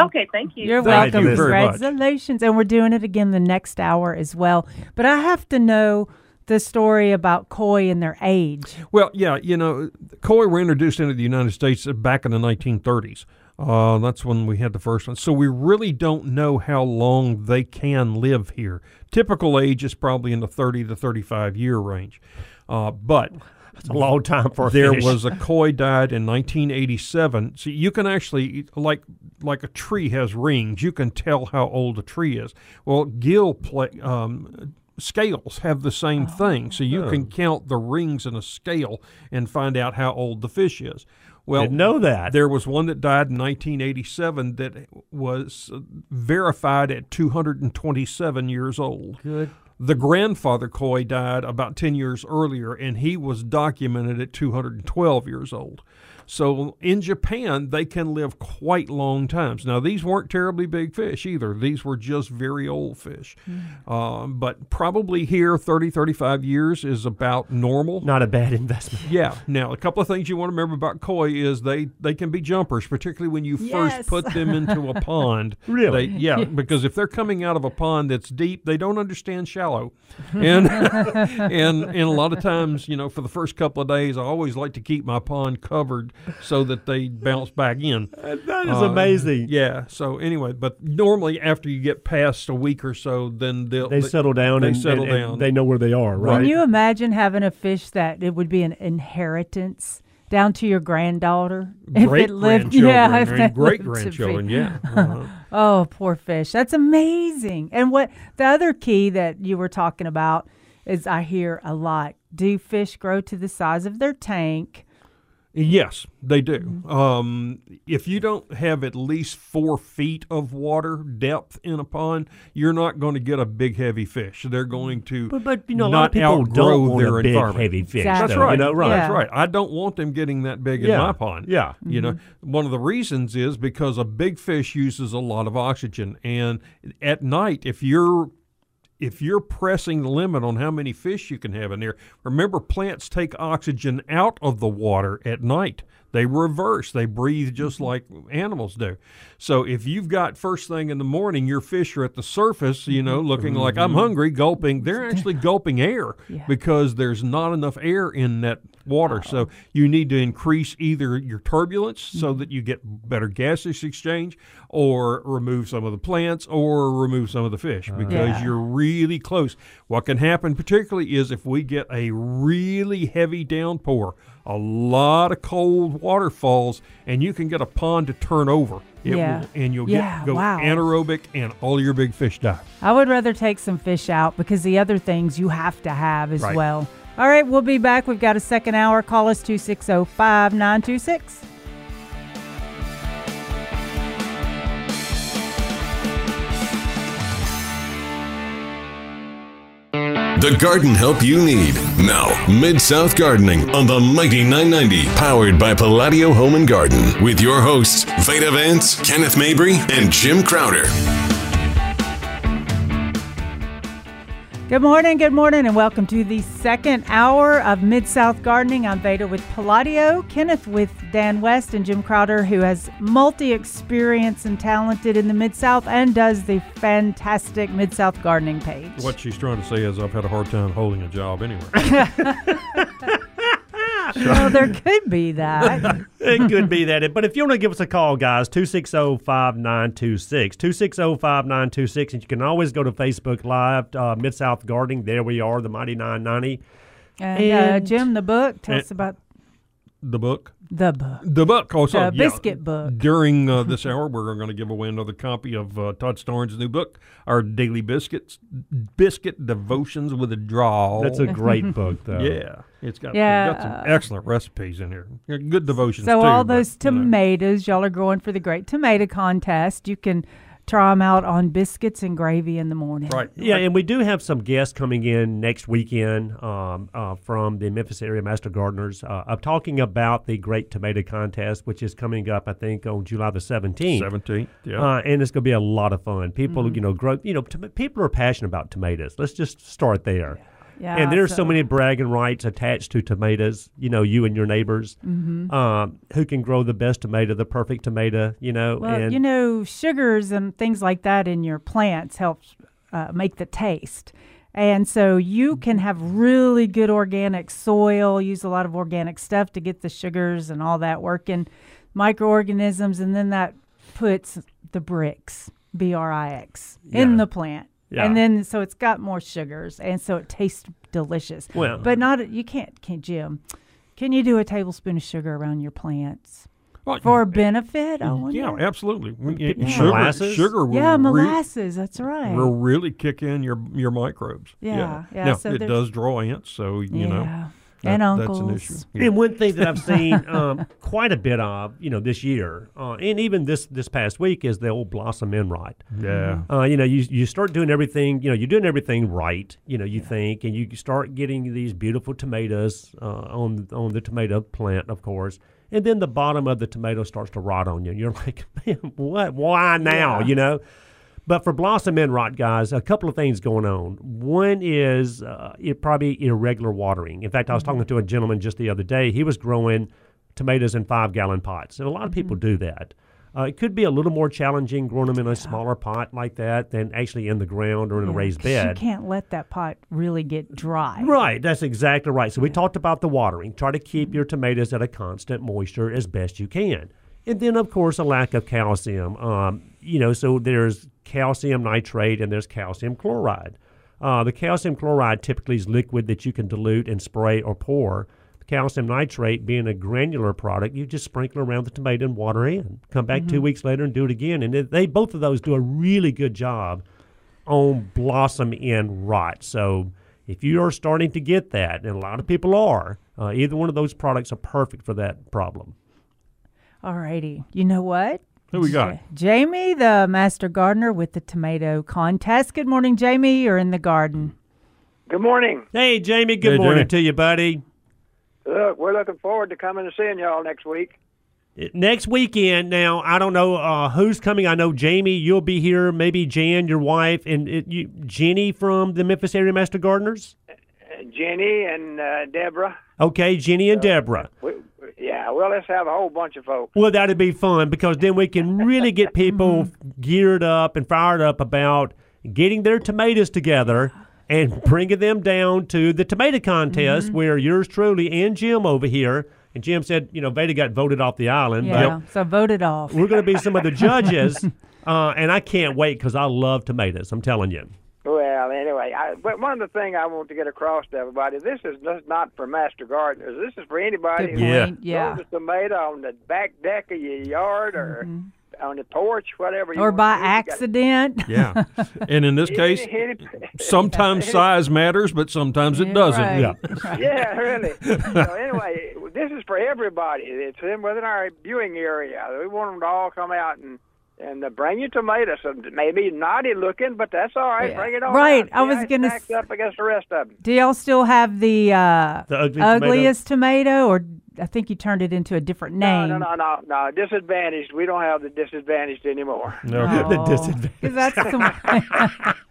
Okay, thank you. You're Thank welcome. you very much. Congratulations. And we're doing it again the next hour as well. But I have to know the story about koi and their age. Well, yeah, you know, koi were introduced into the United States back in the 1930s. Uh, that's when we had the first one. So we really don't know how long they can live here. Typical age is probably in the 30 to 35 year range. Uh, but It's a long time for a there fish. was a koi died in 1987. So you can actually like like a tree has rings. You can tell how old a tree is. Well, gill play, um, scales have the same thing. So you can count the rings in a scale and find out how old the fish is. Well, Didn't know that. there was one that died in 1987 that was verified at 227 years old. Good. The grandfather koi died about 10 years earlier, and he was documented at 212 years old. So in Japan, they can live quite long times. Now, these weren't terribly big fish either. These were just very old fish. Um, but probably here, 30, 35 years is about normal. Not a bad investment. Yeah. Now, a couple of things you want to remember about koi is they they can be jumpers, particularly when you Yes. first put them into a pond. Really? They, yeah, because if they're coming out of a pond that's deep, they don't understand shallow, and and and a lot of times, you know, for the first couple of days, I always like to keep my pond covered so that they bounce back in. That is Uh, amazing. Yeah. So anyway, but normally after you get past a week or so, then they'll They settle down They and, settle and- and down. they know where they are, right? Can you imagine having a fish that it would be an inheritance down to your granddaughter? if Great it lived, grandchildren yeah, if and great lived to be- grandchildren. Yeah. Uh-huh. Oh, poor fish. That's amazing. And what the other key that you were talking about is I hear a lot. Do fish grow to the size of their tank? Yes, they do. Mm-hmm. Um, if you don't have at least four feet of water depth in a pond, you're not going to get a big, heavy fish. They're going to But, but you know, a not lot of people outgrow don't want their a big, environment. heavy fish. Exactly. That's right. You know, right. Yeah. That's right. I don't want them getting that big Yeah. in my pond. Yeah. You know, Mm-hmm. one of the reasons is because a big fish uses a lot of oxygen, and at night, if you're if you're pressing the limit on how many fish you can have in there, remember plants take oxygen out of the water at night. They reverse. They breathe just Mm-hmm. like animals do. So if you've got first thing in the morning, your fish are at the surface, you know, looking like I'm hungry, gulping. They're actually gulping air Yeah. because there's not enough air in that water. So you need to increase either your turbulence so mm-hmm. that you get better gaseous exchange, or remove some of the plants, or remove some of the fish uh-huh. because Yeah. you're really close. What can happen, particularly, is if we get a really heavy downpour, a lot of cold waterfalls, and you can get a pond to turn over. It Yeah. will, and you'll Yeah, get go wow. anaerobic, and all your big fish die. I would rather take some fish out because the other things you have to have as Right. well. All right, we'll be back. We've got a second hour. Call us 260 5926. The garden help you need. Now, Mid South Gardening on the Mighty 990, powered by Palladio Home and Garden, with your hosts, Veda Vance, Kenneth Mabry, and Jim Crowder. Good morning, good morning, and welcome to the second hour of Mid South Gardening. I'm Veda with Palladio, Kenneth with Dan West, and Jim Crowder, who has multi experience and talented in the Mid South and does the fantastic Mid South Gardening page. What she's trying to say is I've had a hard time holding a job anywhere. well, there could be that. it could be that. But if you want to give us a call, guys, 260 5926. 260 5926. And you can always go to Facebook Live, uh, Mid South Gardening. There we are, the Mighty 990. And, uh, Jim, the book, tell and- us about the book. the book. The book. Oh, so, The yeah. biscuit book. During uh, this hour, we're going to give away another copy of uh, Todd Starnes' new book, our daily biscuits, biscuit devotions with a draw. That's a great book, though. yeah. It's got, Yeah. it's got some excellent recipes in here. Good devotions So too. all but, those you know. tomatoes, y'all are going for the Great Tomato Contest. You can try them out on biscuits and gravy in the morning. Right. Yeah, and we do have some guests coming in next weekend um, uh, from the Memphis area Master Gardeners. Uh, I'm talking about the Great Tomato Contest, which is coming up, I think, on July the 17th. 17th. Yeah. Uh, and it's going to be a lot of fun. People, Mm-hmm. you know, grow. You know, tom- people are passionate about tomatoes. Let's just start there. Yeah, and there's so, many bragging rights attached to tomatoes. You know, you and your neighbors, Mm-hmm. um, who can grow the best tomato, the perfect tomato. You know, Well, and you know, sugars and things like that in your plants helps uh, make the taste. And so you can have really good organic soil, use a lot of organic stuff to get the sugars and all that working, microorganisms, and then that puts the Brix, B R I X, in Yeah. the plant. Yeah. And then so it's got more sugars, and so it tastes delicious. Well- but not you can't, can't Jim. Can you do a tablespoon of sugar around your plants Well, for benefit? I wonder. yeah, absolutely. We- Yeah. Sugar, Molasses? sugar will, Yeah, re- molasses. that's right. will really kick in your your microbes. Yeah, yeah, Now, so it does draw ants, so you know yeah. that- and that's uncles. an issue. Yeah. And one thing that I've seen um, quite a bit of, you know, this year, uh, and even this this past week, is the old blossom end rot. Yeah. Uh, you know, you you start doing everything. You know, you're doing everything right. You know, you think, and you start getting these beautiful tomatoes uh, on on the tomato plant, of course. And then the bottom of the tomato starts to rot on you. And you're like, man, what? Why now? You know. But for blossom end rot, guys, a couple of things going on. One is uh, it probably irregular watering. In fact, I was talking to a gentleman just the other day. He was growing tomatoes in five gallon pots, and a lot of people do that. Uh, it could be a little more challenging growing them in a smaller pot like that than actually in the ground or in a raised bed. You can't let that pot really get dry. Right, that's exactly right. So we talked about the watering. Try to keep your tomatoes at a constant moisture as best you can. And then, of course, a lack of calcium. Um, you know, so there's calcium nitrate and there's calcium chloride. Uh, the calcium chloride typically is liquid that you can dilute and spray or pour. The calcium nitrate being a granular product, you just sprinkle around the tomato and water in. Come back two weeks later and do it again. And they both of those do a really good job on blossom end rot. So if you are starting to get that, and a lot of people are, uh, either one of those products are perfect for that problem. All righty. You know what? Who we got? Jamie, the master gardener with the tomato contest. Good morning, Jamie. You're in the garden. Good morning. Hey, Jamie, good Hey, morning Jamie. to you, buddy. Look, we're looking forward to coming and seeing y'all next week. Next weekend, now I don't know uh, who's coming. I know Jamie, you'll be here. Maybe Jan, your wife, and it, you, Jenny from the Memphis Area Master Gardeners. Uh, Jenny and uh, Deborah. Okay, Jenny and Deborah. We, yeah, well, let's have a whole bunch of folks. Well, that'd be fun because then we can really get people geared up and fired up about getting their tomatoes together and bringing them down to the tomato contest where yours truly and Jim over here. And Jim said, you know, Veda got voted off the island, Yeah. So voted off. we're going to be some of the judges. Uh, and I can't wait because I love tomatoes. I'm telling you. Well, anyway, I, but one of the things I want to get across to everybody, this is just not for master gardeners. This is for anybody Good who Yeah. point. Yeah. grows a tomato on the back deck of your yard or mm-hmm. on the porch, whatever. You Or want by to do. Got- accident. Yeah. and in this case, sometimes size matters, but sometimes it Yeah, doesn't. right. Yeah. yeah, really. so anyway, this is for everybody. It's in within our viewing area. We want them to all come out and and uh, bring your tomatoes. Some maybe naughty looking, but that's all right. Yeah. Bring it on. Right. I was See how it gonna stacks s- up against the rest of them. Do y'all still have the, uh, The ugly ugliest tomato? or I think you turned it into a different name? no, no, no, no. Disadvantaged. We don't have the disadvantaged anymore. Okay. The disadvantage. Because that's the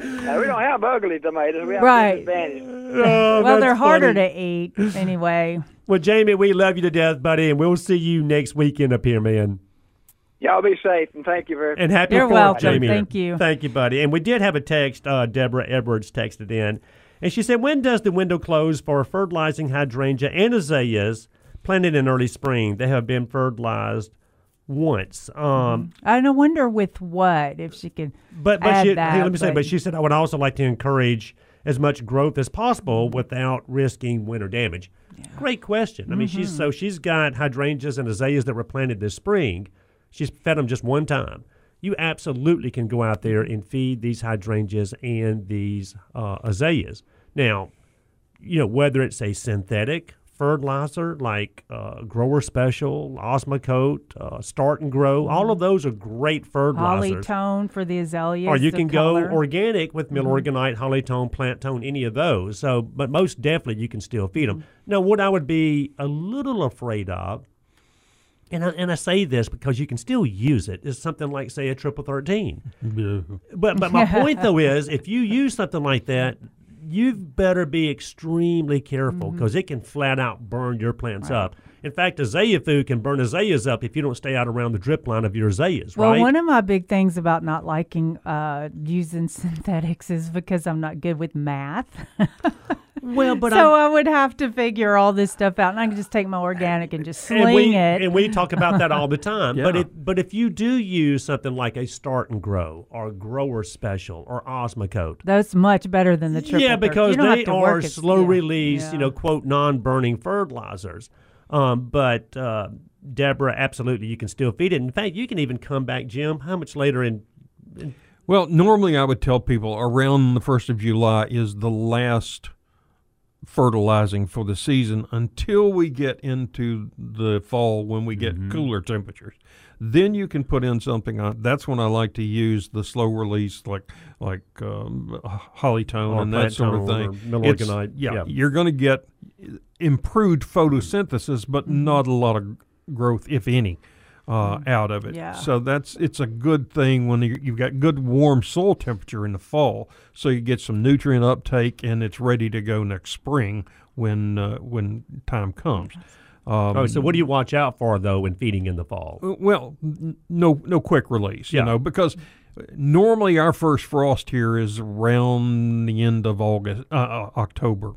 Now, we don't have ugly tomatoes. We have Right. advantage. Oh, well, they're harder to eat anyway. Well, Jamie, we love you to death, buddy, and we'll see you next weekend up here, man. Y'all be safe and thank you very much. And happy You're Fourth, welcome. Jamie. Thank you. Thank you, buddy. And we did have a text. Uh, Deborah Edwards texted in, and she said, "When does the window close for fertilizing hydrangea and azaleas planted in early spring? They have been fertilized once. Um, I no wonder with what if she could. but but add she, that, hey, let me say, but- but she said I would also like to encourage as much growth as possible without risking winter damage. Great question. I mean, she's Mm-hmm. so she's got hydrangeas and azaleas that were planted this spring. She's fed them just one time. You absolutely can go out there and feed these hydrangeas and these uh, azaleas. Now, you know whether it's a synthetic fertilizer like uh, Grower Special, Osmocote, uh, Start and Grow, all of those are great fertilizers. Hollytone for the azaleas. Or you can color. go organic with Milorganite, Hollytone, Plant Tone, any of those. So, but most definitely you can still feed them. Now, what I would be a little afraid of, and I, and I say this because you can still use it. it, is something like say a triple thirteen. But but my point though is, if you use something like that, you better be extremely careful Mm-hmm. because it can flat out burn your plants up. In fact, azalea food can burn azaleas up if you don't stay out around the drip line of your azaleas, Well, right? one of my big things about not liking uh, using synthetics is because I'm not good with math. well, but so I'm- I would have to figure all this stuff out, and I can just take my organic and just sling and we, it. And we talk about that all the time. But Yeah. it, but if you do use something like a Start and Grow or Grower Special or Osmocote, That's much better than the triple. yeah, because you they are slow yeah, release, yeah. you know, quote non-burning fertilizers. Um, but uh, Deborah, absolutely, you can still feed it. In fact, you can even come back, Jim. How much later in? Well, normally I would tell people around the 1st of July is the last fertilizing for the season until we get into the fall when we get Mm-hmm. cooler temperatures. Then you can put in something on. That's when I like to use the slow release, like like um, Hollytone Or and that sort of thing. Tone It's- yeah, yeah. you're going to get improved photosynthesis, but Mm-hmm. not a lot of growth, if any, uh, out of it. Yeah. So that's it's a good thing when you, you've got good warm soil temperature in the fall, so you get some nutrient uptake and it's ready to go next spring when uh, when time comes. Um, Oh, so what do you watch out for though when feeding in the fall? uh, Well, no, no quick release, you know, because normally our first frost here is around the end of August, uh, uh, October.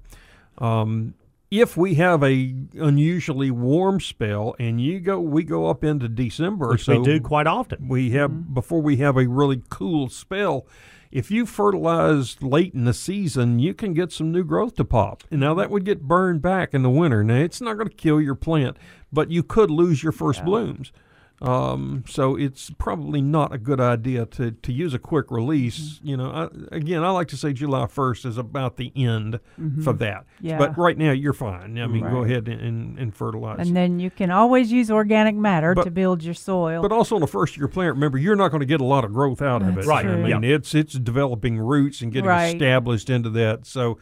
Um, if we have a unusually warm spell and you go, we go up into December, Which so we do quite often. we have mm-hmm. before we have a really cool spell. If you fertilize late in the season, you can get some new growth to pop. And now that would get burned back in the winter. Now it's not going to kill your plant, but you could lose your first blooms. Um, so it's probably not a good idea to, to use a quick release. You know, I, again, I like to say July 1st is about the end for that. Yeah. But right now you're fine. I mean, go ahead and, and, and fertilize. And then you can always use organic matter But- to build your soil. But also on the first year plant, remember you're not going to get a lot of growth out of it. Right, I true. mean, it's it's developing roots and getting Right. established into that. So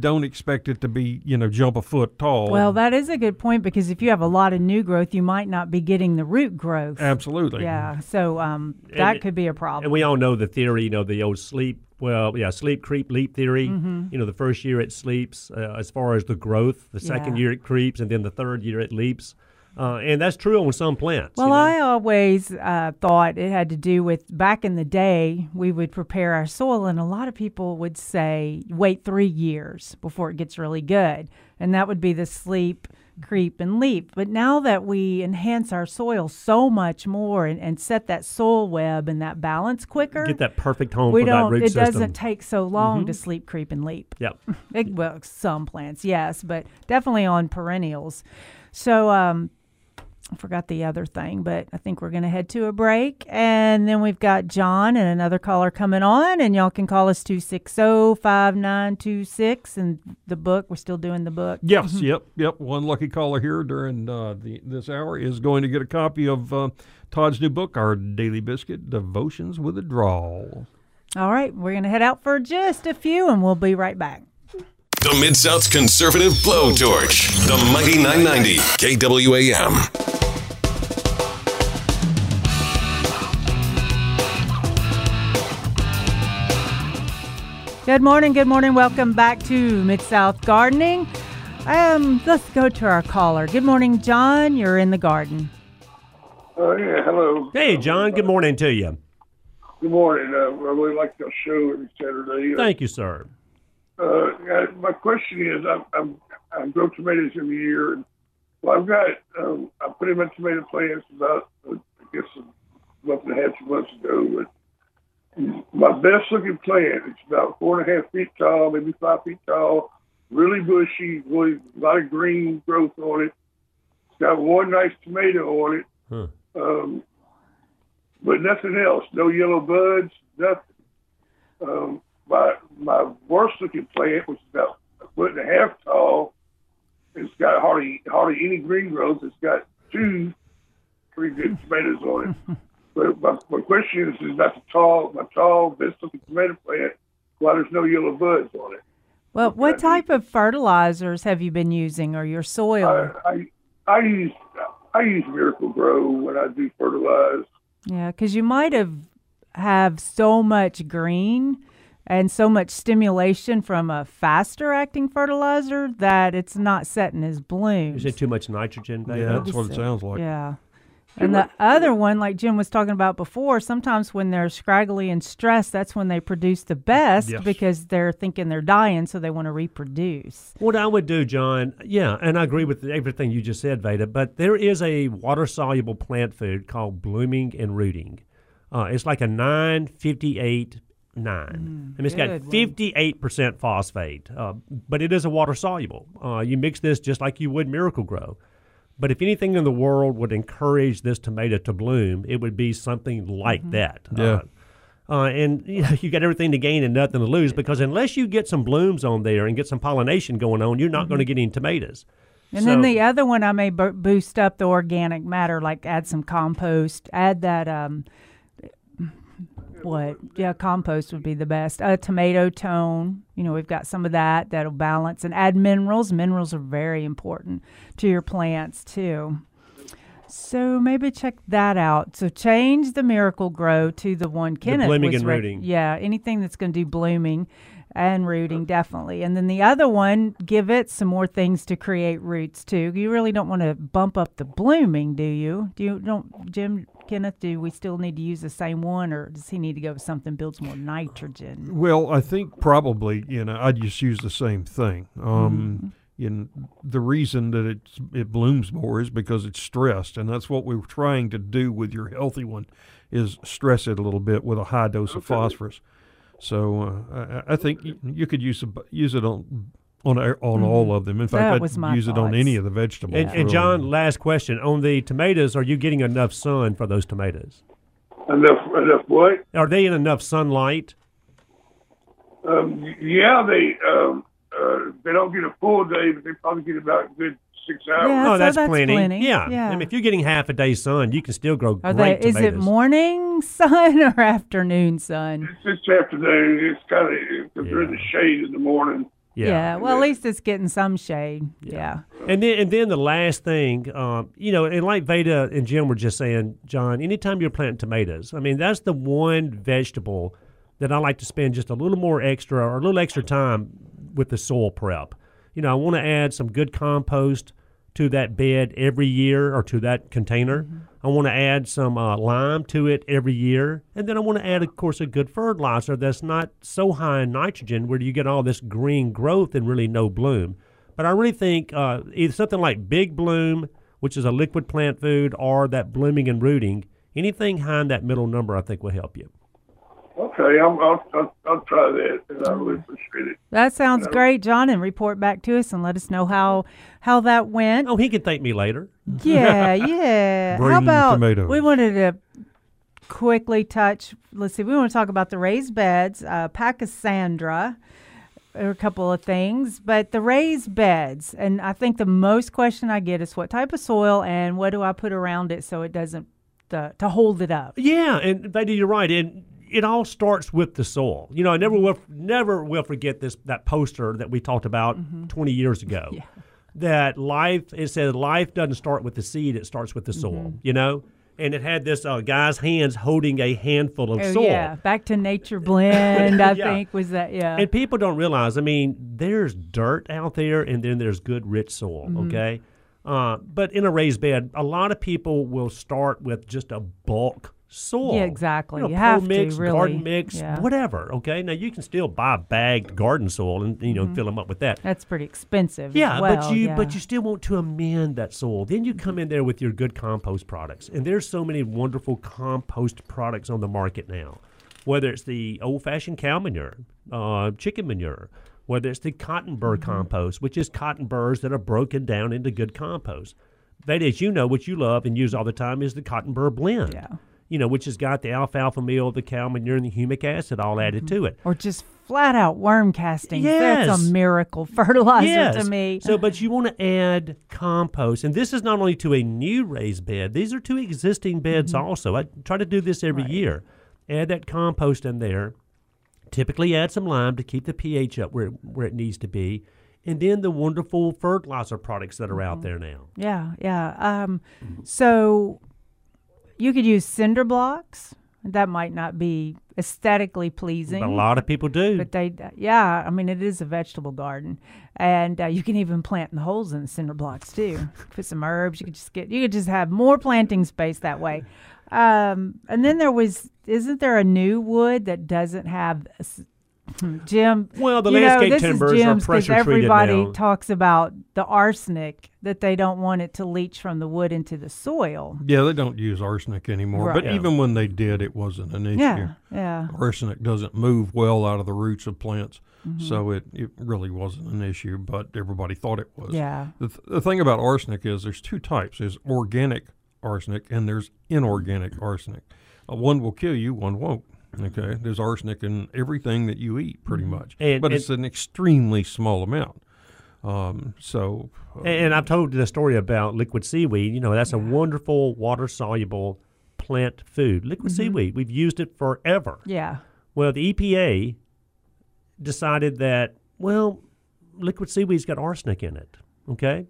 don't expect it to be you know jump a foot tall. well, that is a good point because if you have a lot of new growth, you might not be getting the root growth. absolutely. Yeah, so um, that And- could be a problem. And we all know the theory, you know, the old sleep, well, yeah, sleep, creep, leap theory. Mm-hmm. You know, the first year it sleeps uh, as far as the growth, the second Yeah. year it creeps, and then the third year it leaps. Uh, and that's true on some plants. Well, you know? I always uh, thought it had to do with back in the day, we would prepare our soil, and a lot of people would say, wait three years before it gets really good. And that would be the sleep, creep, and leap. But now that we enhance our soil so much more and, and set that soil web and that balance quicker, Get that perfect home we for that don't, it system. doesn't take so long to sleep, creep, and leap. Yep. It, well, some plants, yes, but definitely on perennials. So, um, I forgot the other thing, but I think we're going to head to a break. And then we've got John and another caller coming on. And y'all can call us 260 5926. And the book, we're still doing the book. Yes. Yep. Yep. One lucky caller here during uh, the this hour is going to get a copy of uh, Todd's new book, Our Daily Biscuit: Devotions with a Drawl. All right, we're going to head out for just a few, and we'll be right back. The Mid South's conservative blowtorch. The Mighty 990 KWAM. Good morning, good morning. Welcome back to Mid South Gardening. Um, let's go to our caller. Good morning, John. You're in the garden. Oh, yeah, hello. Hey, John. Good morning to you. Good morning. Uh, I really like your show every Saturday. Thank you, sir. Uh, my question is, I'm, I'm, I grow tomatoes every year. And, well, I've got, um, I put in my tomato plants about, uh, I guess, a month and a half, two months ago. But my best looking plant, it's about four and a half feet tall, maybe five feet tall, really bushy, really a lot of green growth on it. It's got one nice tomato on it. Huh. Um, but nothing else. No yellow buds, nothing. Um, my my worst looking plant, which is about a foot and a half tall, it's got hardly hardly any green growth. It's got two pretty good tomatoes on it. but my, my question is, is about the tall, my tall, best looking tomato plant, why there's no yellow buds on it. Well, what type of fertilizers have you been using or your soil? I, I I use I use Miracle-Gro when I do fertilize. Yeah, because you might have have so much green and so much stimulation from a faster acting fertilizer that it's not setting his blooms. Is it too much nitrogen? Yeah, that's what it sounds like. Yeah. And the other one, like Jim was talking about before, sometimes when they're scraggly and stressed, that's when they produce the best Yes. because they're thinking they're dying, so they want to reproduce. What I would do, John, yeah, and I agree with everything you just said, Veda, but there is a water soluble plant food called blooming and rooting. Uh, it's like a 958 9. and it's got 58% phosphate, uh, but it is a water soluble. Uh, you mix this just like you would Miracle-Gro. But if anything in the world would encourage this tomato to bloom, it would be something like that. Yeah. Uh, uh, and you, know, you got everything to gain and nothing to lose because unless you get some blooms on there and get some pollination going on, you're not going to get any tomatoes. And then the other one, I may bo- boost up the organic matter, like add some compost, add that, um, what? Yeah, compost would be the best. A tomato tone, you know, we've got some of that that'll balance and add minerals. Minerals are very important to your plants too. So maybe check that out. So change the Miracle-Gro to the one Kenneth blooming was and rec- rooting. Yeah, anything that's going to do blooming and rooting definitely. And then the other one, give it some more things to create roots too. You really don't want to bump up the blooming, do you? Do you don't Jim Kenneth? Do we still need to use the same one, or does he need to go with something builds more nitrogen? Well, I think probably you know I'd just use the same thing. Mm-hmm. Um, you know, the reason that it it blooms more is because it's stressed, and that's what we're trying to do with your healthy one, is stress it a little bit with a high dose of phosphorus. So uh, I, I think you, you could use a, use it on on a- on all of them. In Mm-hmm. That fact, I'd my use it on any of the vegetables. And, and. John, last question on the tomatoes: Are you getting enough sun for those tomatoes? Enough enough what? Are they in enough sunlight? Um, yeah, they um, uh, they don't get a full day, but they probably get about a good six hours. Yeah, oh, so that's, that's plenty. plenty. Yeah. Yeah. I mean, if you're getting half a day sun, you can still grow Are they? great Is it morning sun or afternoon sun? It's just afternoon. It's kind of because they're in the shade in the morning. Yeah. Well, at least it's getting some shade. Yeah. And then, and then the last thing, um, you know, and like Veda and Jim were just saying, John, anytime you're planting tomatoes, I mean, that's the one vegetable that I like to spend just a little more extra or a little extra time with the soil prep. You know, I want to add some good compost to that bed every year or to that container. I want to add some uh, lime to it every year. And then I want to add, of course, a good fertilizer that's not so high in nitrogen where you get all this green growth and really no bloom. But I really think uh, either something like Big Bloom, which is a liquid plant food, or that blooming and rooting, anything high in that middle number, I think will help you. Okay, I'm, I'll, I'll I'll try that, and I really appreciate it. That sounds Yeah. great, John, and report back to us and let us know how how that went. Oh, he can thank me later. Yeah, yeah. How Green about tomatoes. we wanted to quickly touch. Let's see. We want to talk about the raised beds, uh, Pachysandra, or a couple of things, but the raised beds, and I think the most question I get is what type of soil and what do I put around it so it doesn't the, to hold it up. Yeah, and Veda, you're right. And it all starts with the soil. You know, I never will never will forget this that poster that we talked about 20 years ago. That life it says life doesn't start with the seed; it starts with the soil. You know, and it had this uh, guy's hands holding a handful of Oh, soil. yeah. Back to Nature Blend, I Yeah. think, was that, yeah. And people don't realize, I mean, there's dirt out there and then there's good rich soil, Mm-hmm. okay? Uh, but in a raised bed, a lot of people will start with just a bulk soil. Yeah, exactly. You, know, You have to, mix, really. garden mix, Yeah. whatever, okay? Now, you can still buy bagged garden soil and, you know, fill them up with that. That's pretty expensive. Yeah, well, but you yeah. but you still want to amend that soil. Then you come in there with your good compost products, and there's so many wonderful compost products on the market now. Whether it's the old-fashioned cow manure, uh, chicken manure, whether it's the cotton burr Mm-hmm. compost, which is cotton burrs that are broken down into good compost. That is, you know, what you love and use all the time is the cotton burr blend. Yeah. You know, which has got the alfalfa meal, the cow manure, and the humic acid all added Mm-hmm. to it. or just flat out worm castings. That's a miracle fertilizer yes. to me. So, but you want to add compost, and this is not only to a new raised bed; these are to existing beds Mm-hmm. also. I try to do this every year. Add that compost in there. Typically, add some lime to keep the pH up where where it needs to be, and then the wonderful fertilizer products that are Mm-hmm. out there now. Yeah, yeah. Um, so you could use cinder blocks. That might not be aesthetically pleasing. But a lot of people do. But they, yeah, I mean, it is a vegetable garden, and uh, you can even plant in the holes in the cinder blocks too. Put some herbs. You could just get, you could just have more planting space that way. Um, and then there was, isn't there a new wood that doesn't have, Jim? Well, the you know, this timbers is are Jim's 'cause pressure treated everybody now. talks about the arsenic that they don't want it to leach from the wood into the soil. Yeah, they don't use arsenic anymore. Right. But Yeah. even when they did, it wasn't an issue. Yeah, yeah. Arsenic doesn't move well out of the roots of plants, Mm-hmm. so it, it really wasn't an issue. But everybody thought it was. Yeah. The, th- the thing about arsenic is there's two types: there's organic arsenic and there's inorganic arsenic. Uh, one will kill you, one won't. Okay, there's arsenic in everything that you eat, pretty much, And- but and- it's an extremely small amount. Um, so, uh, And, and I've told the story about liquid seaweed. You know, that's a wonderful water soluble plant food. Liquid Mm-hmm. seaweed, we've used it forever. Yeah. Well, the EPA decided that, well, liquid seaweed's got arsenic in it. Okay?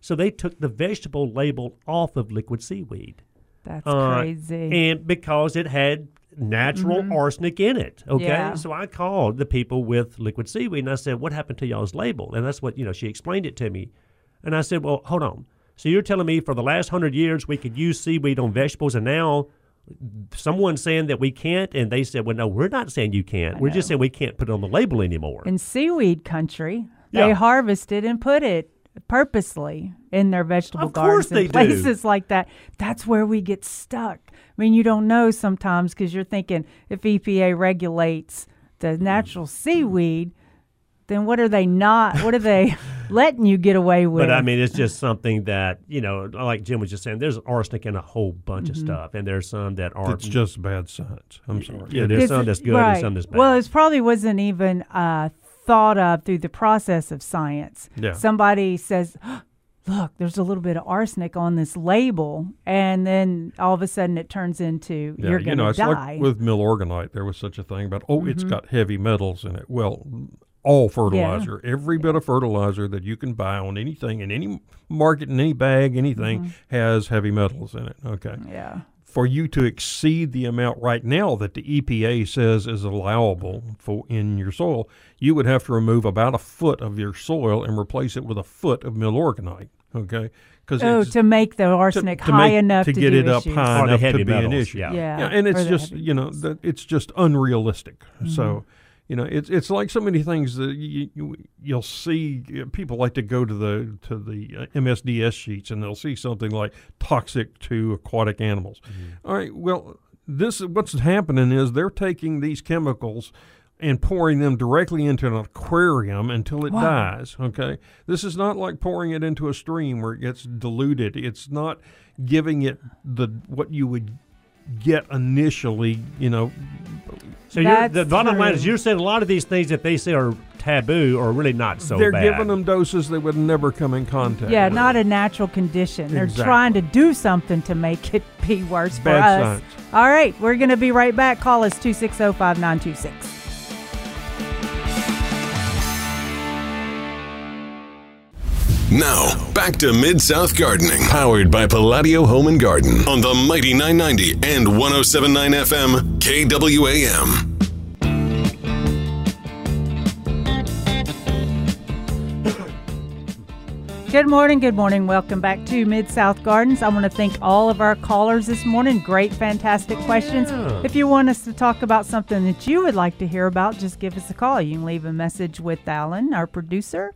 So they took the vegetable label off of liquid seaweed. That's Uh, crazy. And because it had natural mm-hmm. arsenic in it. Okay. Yeah. So I called the people with liquid seaweed and I said, What happened to y'all's label? And that's what, you know, she explained it to me. And I said, Well, hold on. So you're telling me for the last hundred years we could use seaweed on vegetables and now someone's saying that we can't and they said, Well, no, we're not saying you can't. We're just saying we can't put it on the label anymore. in seaweed country, Yeah. they harvest it and put it purposely in their vegetable Of gardens and they do. places like that. That's where we get stuck. I mean, you don't know sometimes because you're thinking if EPA regulates the natural seaweed, then what are they not? What are they letting you get away with? But I mean, it's just something that, you know, like Jim was just saying, there's arsenic in a whole bunch Mm-hmm. of stuff. And there's some that are it's just bad science. I'm sorry. Yeah, there's some that's good right. and some that's bad. Well, it probably wasn't even uh, thought of through the process of science. Yeah. Somebody says, "Look, there's a little bit of arsenic on this label," and then all of a sudden it turns into Yeah, you're you going know, to it's die. like with milorganite. There was such a thing about oh, Mm-hmm. it's got heavy metals in it. Well, all fertilizer, every bit of fertilizer that you can buy on anything in any market in any bag, anything Mm-hmm. has heavy metals in it. Okay, yeah. For you to exceed the amount right now that the EPA says is allowable for in your soil, you would have to remove about a foot of your soil and replace it with a foot of milorganite. Okay, because Oh, to make the arsenic high enough to, get do it up high Or the enough to be an issue. yeah. Yeah, Yeah, and it's just heavy you know metals. that it's just unrealistic. Mm-hmm. So, you know, it's it's like so many things that you, you you'll see people like to go to the to the uh, MSDS sheets and they'll see something like toxic to aquatic animals. Mm-hmm. All right, well, this what's happening is they're taking these chemicals and pouring them directly into an aquarium until it Wow. dies. Okay, this is not like pouring it into a stream where it gets diluted. It's not giving it the what you would get initially. You know, So you're, the That's bottom line is you're saying a lot of these things that they say are taboo are really not so they're bad. giving them doses they would never come in contact. Yeah, with. not a natural condition. They're Exactly. trying to do something to make it be worse for us. science. All right, we're going to be right back. Call us 260 5926. Now, back to Mid South Gardening, powered by Palladio Home and Garden on the Mighty 990 and 1079 FM KWAM. Good morning, good morning. Welcome back to Mid South Gardens. I want to thank all of our callers this morning. Great, fantastic questions. If you want us to talk about something that you would like to hear about, just give us a call. You can leave a message with Alan, our producer,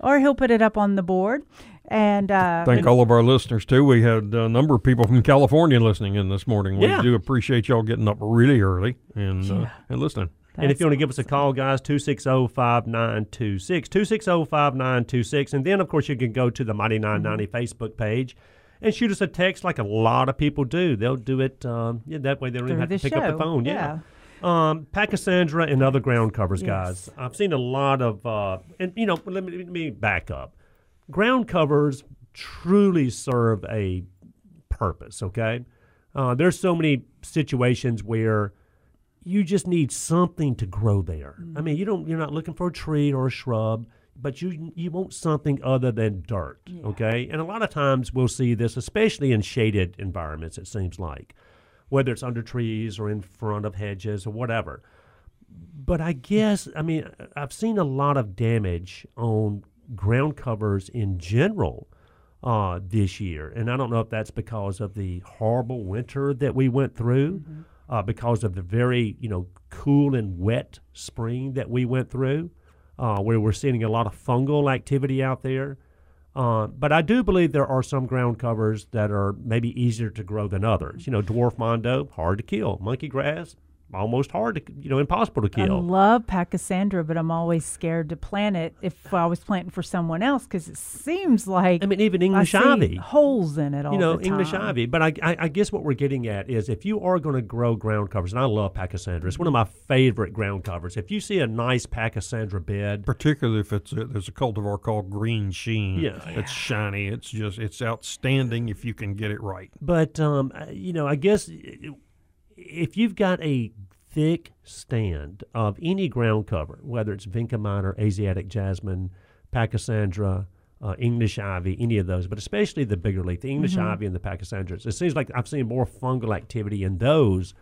or he'll put it up on the board. And uh, Thank all of our listeners too. We had a number of people from California listening in this morning. We Yeah. do appreciate y'all getting up really early and uh, and listening. And if you want to give us a call, guys, 260 5926. 260 5926. And then, of course, you can go to the Mighty 990 Facebook page and shoot us a text like a lot of people do. They'll do it um, yeah, that way they don't Through even have to the pick up the phone. Yeah. Um, Pachysandra and other ground covers, guys. I've seen a lot of, uh, and you know, let me, let me back up. Ground covers truly serve a purpose, okay? Uh, there's so many situations where you just need something to grow there. I mean, you don't you're not looking for a tree or a shrub, but you you want something other than dirt, okay? And a lot of times we'll see this especially in shaded environments it seems like, whether it's under trees or in front of hedges or whatever. But I guess I mean I've seen a lot of damage on ground covers in general uh, this year, and I don't know if that's because of the horrible winter that we went through, uh, because of the very you know cool and wet spring that we went through, uh, where we're seeing a lot of fungal activity out there. Uh, but I do believe there are some ground covers that are maybe easier to grow than others. You know, dwarf mondo, hard to kill. Monkey grass, almost hard to, you know, impossible to kill. I love Pachysandra, but I'm always scared to plant it if I was planting for someone else because it seems like I mean, even I English see ivy. holes in it all you know, the English time. ivy. But I, I, I guess what we're getting at is if you are going to grow ground covers, and I love Pachysandra, it's one of my favorite ground covers. If you see a nice Pachysandra bed, Particularly if it's a, there's a cultivar called Green Sheen. Yeah. it's shiny. It's just it's outstanding if you can get it right. but um, uh, you know, I guess if you've got a thick stand of any ground cover, whether it's Vinca minor, Asiatic jasmine, Pachysandra, uh, English ivy, any of those, but especially the bigger leaf, the English ivy and the Pachysandras. It seems like I've seen more fungal activity in those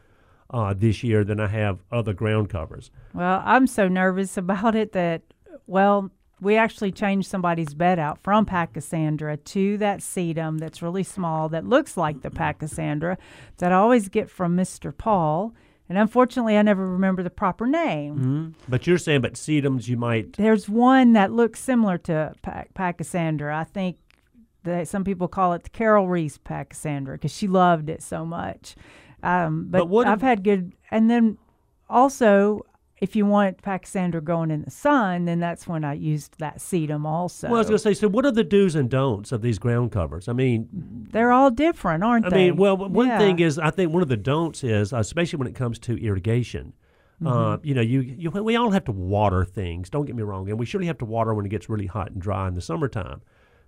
uh, this year than I have other ground covers. Well, I'm so nervous about it that, well, we actually changed somebody's bed out from Pachysandra to that sedum that's really small that looks like the Pachysandra that I always get from Mr. Paul. And unfortunately, I never remember the proper name. But you're saying, but sedums, you might. There's one that looks similar to pa- Pachysandra. I think that some people call it the Carol Reese Pachysandra because she loved it so much. Um, but But what I've had good, and then also if you want Pachysandra growing in the sun, then that's when I used that sedum also. Well, I was going to say, so what are the do's and don'ts of these ground covers? I mean, They're all different, aren't I they? I mean, well, one Yeah. thing is, I think one of the don'ts is, uh, especially when it comes to irrigation. Mm-hmm. Uh, you know, you, you we all have to water things. Don't get me wrong, and we surely have to water when it gets really hot and dry in the summertime.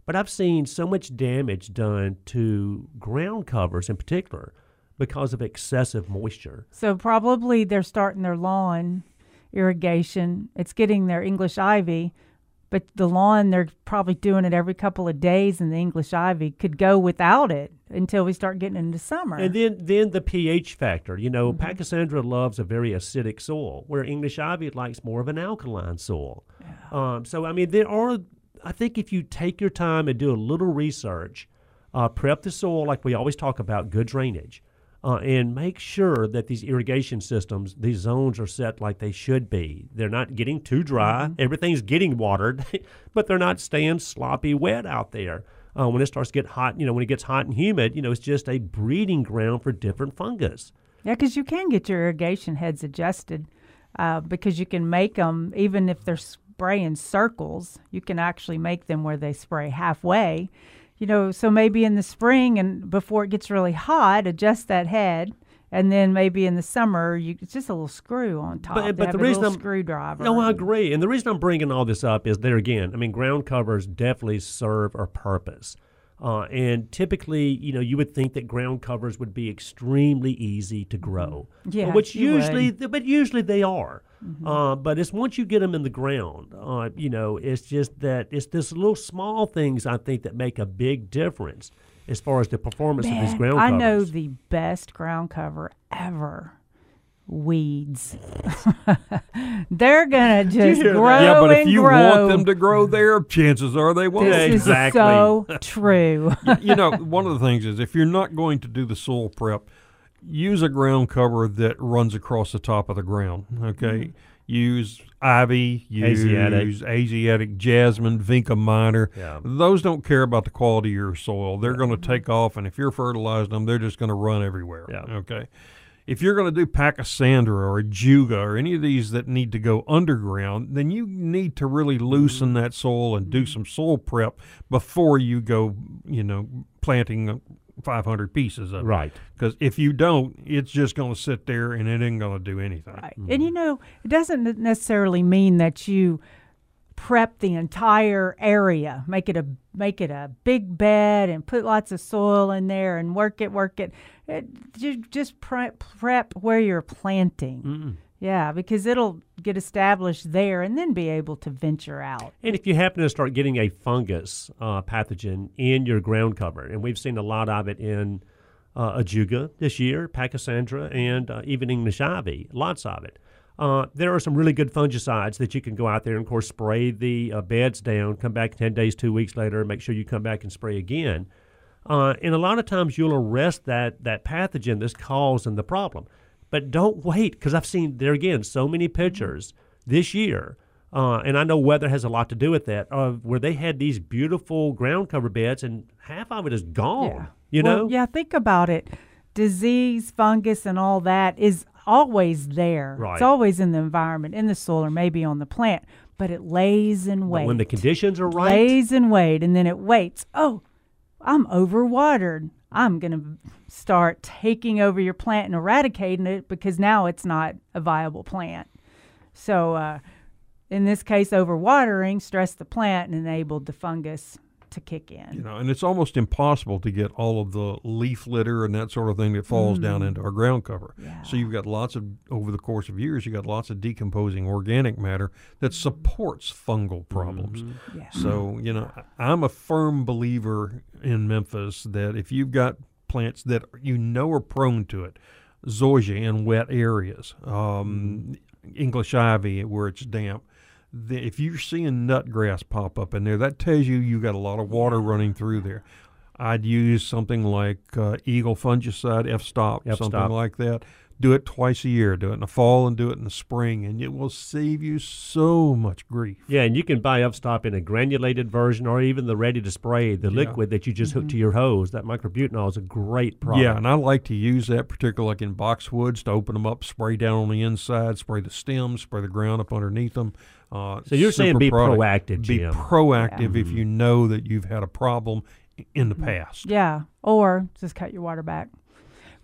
But I've seen so much damage done to ground covers in particular because of excessive moisture. So probably they're starting their lawn irrigation. It's getting their English ivy, but the lawn they're probably doing it every couple of days, and the English ivy could go without it until we start getting into summer. And then, then the pH factor. You know, Mm-hmm. Pachysandra loves a very acidic soil, where English ivy likes more of an alkaline soil. Um, so, I mean, there are. I think if you take your time and do a little research, uh, prep the soil like we always talk about, good drainage, uh, and make sure that these irrigation systems, these zones are set like they should be. They're not getting too dry. Everything's getting watered, but they're not staying sloppy wet out there. Uh, when it starts to get hot, you know, when it gets hot and humid, you know, it's just a breeding ground for different fungus. Yeah, because you can get your irrigation heads adjusted uh, because you can make them, even if they're spraying circles, you can actually make them where they spray halfway. You know, so maybe in the spring and before it gets really hot, adjust that head. And then maybe in the summer, you it's just a little screw on top. But, but the a reason I'm screwdriver. No, I agree. And the reason I'm bringing all this up is there again. I mean, ground covers definitely serve a purpose. Uh, and typically, you know, you would think that ground covers would be extremely easy to grow, Mm-hmm. Yeah, which you would. usually, but usually they are. Mm-hmm. Uh, but it's once you get them in the ground, uh, you know, it's just that it's this little small things I think that make a big difference as far as the performance of these Man, ground I covers. know the best ground cover ever. Weeds. They're gonna just hear that? grow yeah, but if you grow. want them to grow there, chances are they won't. this Yeah, is exactly. so true. you know, one of the things is if you're not going to do the soil prep, use a ground cover that runs across the top of the ground. Okay, Mm-hmm. use ivy, use Asiatic. Asiatic jasmine, vinca minor. Yeah. Those don't care about the quality of your soil. They're going to take off, and if you're fertilizing them, they're just going to run everywhere. Yeah. Okay. If you're going to do Pachysandra or Ajuga or any of these that need to go underground, then you need to really loosen that soil and do some soil prep before you go, you know, planting 500 pieces of it. Right. Because if you don't, it's just going to sit there and it ain't going to do anything. Right. Mm-hmm. And you know, it doesn't necessarily mean that you prep the entire area, make it a make it a big bed and put lots of soil in there and work it, work it. It you just prep, prep where you're planting. Yeah, because it'll get established there and then be able to venture out. And if you happen to start getting a fungus uh, pathogen in your ground cover, and we've seen a lot of it in uh, Ajuga this year, Pachysandra, and uh, even English ivy, lots of it. Uh, there are some really good fungicides that you can go out there and, of course, spray the uh, beds down, come back 10 days, two weeks later, and make sure you come back and spray again. Uh, and a lot of times you'll arrest that, that pathogen that's causing the problem. But don't wait, because I've seen there again so many pictures this year, uh, and I know weather has a lot to do with that, of where they had these beautiful ground cover beds and half of it is gone. You Well, know? Yeah, think about it. Disease, fungus, and all that is always there. Right. It's always in the environment, in the soil, or maybe on the plant. But it lays in But when the conditions are right, lays in wait, and then it waits. Oh, I'm overwatered. I'm going to start taking over your plant and eradicating it because now it's not a viable plant. So, uh, in this case, overwatering stressed the plant and enabled the fungus to kick in. You know, and it's almost impossible to get all of the leaf litter and that sort of thing that falls down mm-hmm. into our ground cover. So you've got lots of over the course of years, you've got lots of decomposing organic matter that mm-hmm. supports fungal problems. Mm-hmm. Yeah. So you know, I- I'm a firm believer in Memphis that if you've got plants that you know are prone to it, zoysia in wet areas, um, English ivy where it's damp. The, if you're seeing nut grass pop up in there, that tells you you got a lot of water running through there. I'd use something like uh, Eagle fungicide, F-stop, something F-stop. like that. Do it twice a year. Do it in the fall and do it in the spring, and it will save you so much grief. Yeah, and you can buy F-stop in a granulated version or even the ready to spray, the liquid that you just hook to your hose. That myclobutanil is a great product. Yeah, and I like to use that, particularly like in boxwoods, to open them up, spray down on the inside, spray the stems, spray the ground up underneath them. Uh, So you're saying be product. proactive, Be Jim. proactive if you know that you've had a problem in the past. Yeah, or just cut your water back.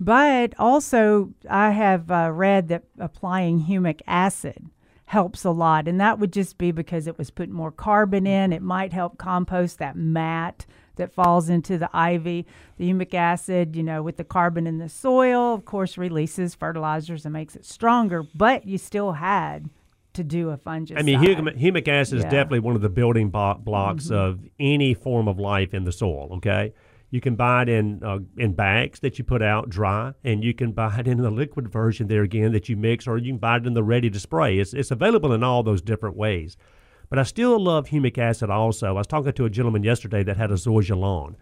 But also, I have uh, read that applying humic acid helps a lot, and that would just be because it was putting more carbon in. It might help compost that mat that falls into the ivy. The humic acid, you know, with the carbon in the soil, of course, releases fertilizers and makes it stronger. But you still had to do a fungicide. I mean, humic, humic acid is definitely one of the building bo- blocks of any form of life in the soil. Okay, you can buy it in uh, in bags that you put out dry, and you can buy it in the liquid version there again that you mix, or you can buy it in the ready to spray. It's it's available in all those different ways. But I still love humic acid. Also, I was talking to a gentleman yesterday that had a zoysia lawn,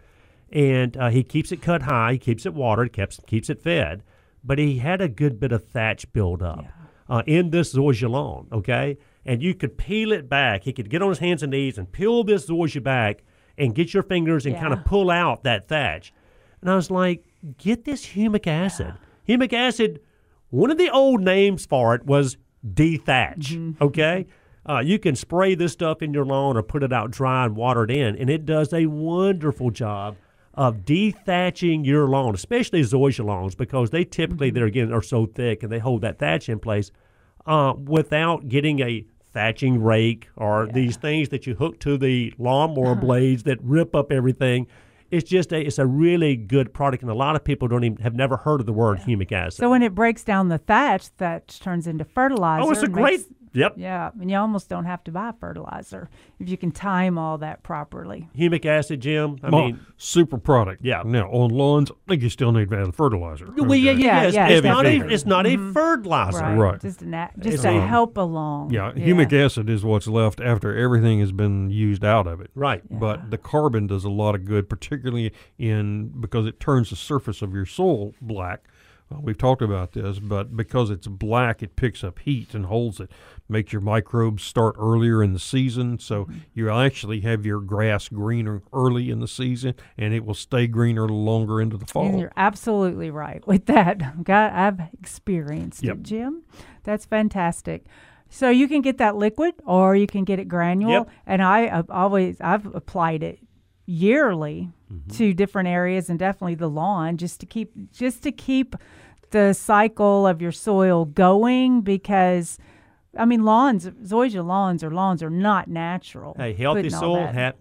and uh, he keeps it cut high, he keeps it watered, keeps keeps it fed, but he had a good bit of thatch build up uh, in this zoysia lawn, okay? And you could peel it back. He could get on his hands and knees and peel this zoysia back and get your fingers and kind of pull out that thatch. And I was like, get this humic acid. Humic acid, one of the old names for it was dethatch, okay? Uh, you can spray this stuff in your lawn or put it out dry and water it in, and it does a wonderful job of dethatching your lawn, especially zoysia lawns, because they typically, they're again, are so thick and they hold that thatch in place uh, without getting a thatching rake or these things that you hook to the lawnmower blades that rip up everything. it's just a it's a really good product, and a lot of people don't even have never heard of the word humic acid. So when it breaks down the thatch, thatch turns into fertilizer. oh, it's a great. Makes- Yep. Yeah, and you almost don't have to buy fertilizer if you can time all that properly. Humic acid, Jim. I Well, mean, super product. Yeah. Now on lawns, I think you still need to add fertilizer. well, yeah, Okay. yeah, Yeah, it's, yeah, it's it's not heavy. a it's not a mm-hmm. fertilizer. Right. Right. Just an a- just It's to a- help along. Yeah, humic acid is what's left after everything has been used out of it. Right. But the carbon does a lot of good, particularly in because it turns the surface of your soil black. We've talked about this, but because it's black, it picks up heat and holds it, makes your microbes start earlier in the season. So mm-hmm. you actually have your grass greener early in the season, and it will stay greener longer into the fall. And you're absolutely right with that. God, I've experienced Yep. it, Jim. That's fantastic. So you can get that liquid, or you can get it granule. Yep. And I have always I've applied it yearly mm-hmm. to different areas, and definitely the lawn, just to keep just to keep the cycle of your soil going because. I mean, lawns, zoysia lawns or lawns are not natural. Hey, healthy soil, ha-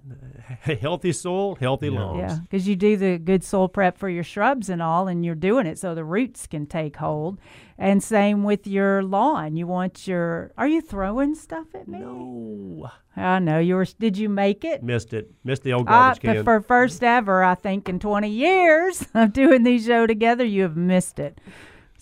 healthy soil, healthy lawns. yeah, because you do the good soil prep for your shrubs and all, and you're doing it so the roots can take hold. And same with your lawn. You want your. Are you throwing stuff at me? No, I know you were. Did you make it? missed it. Missed the old Uh, garbage can. for first ever, I think, in 20 years of doing these show together, you have missed it.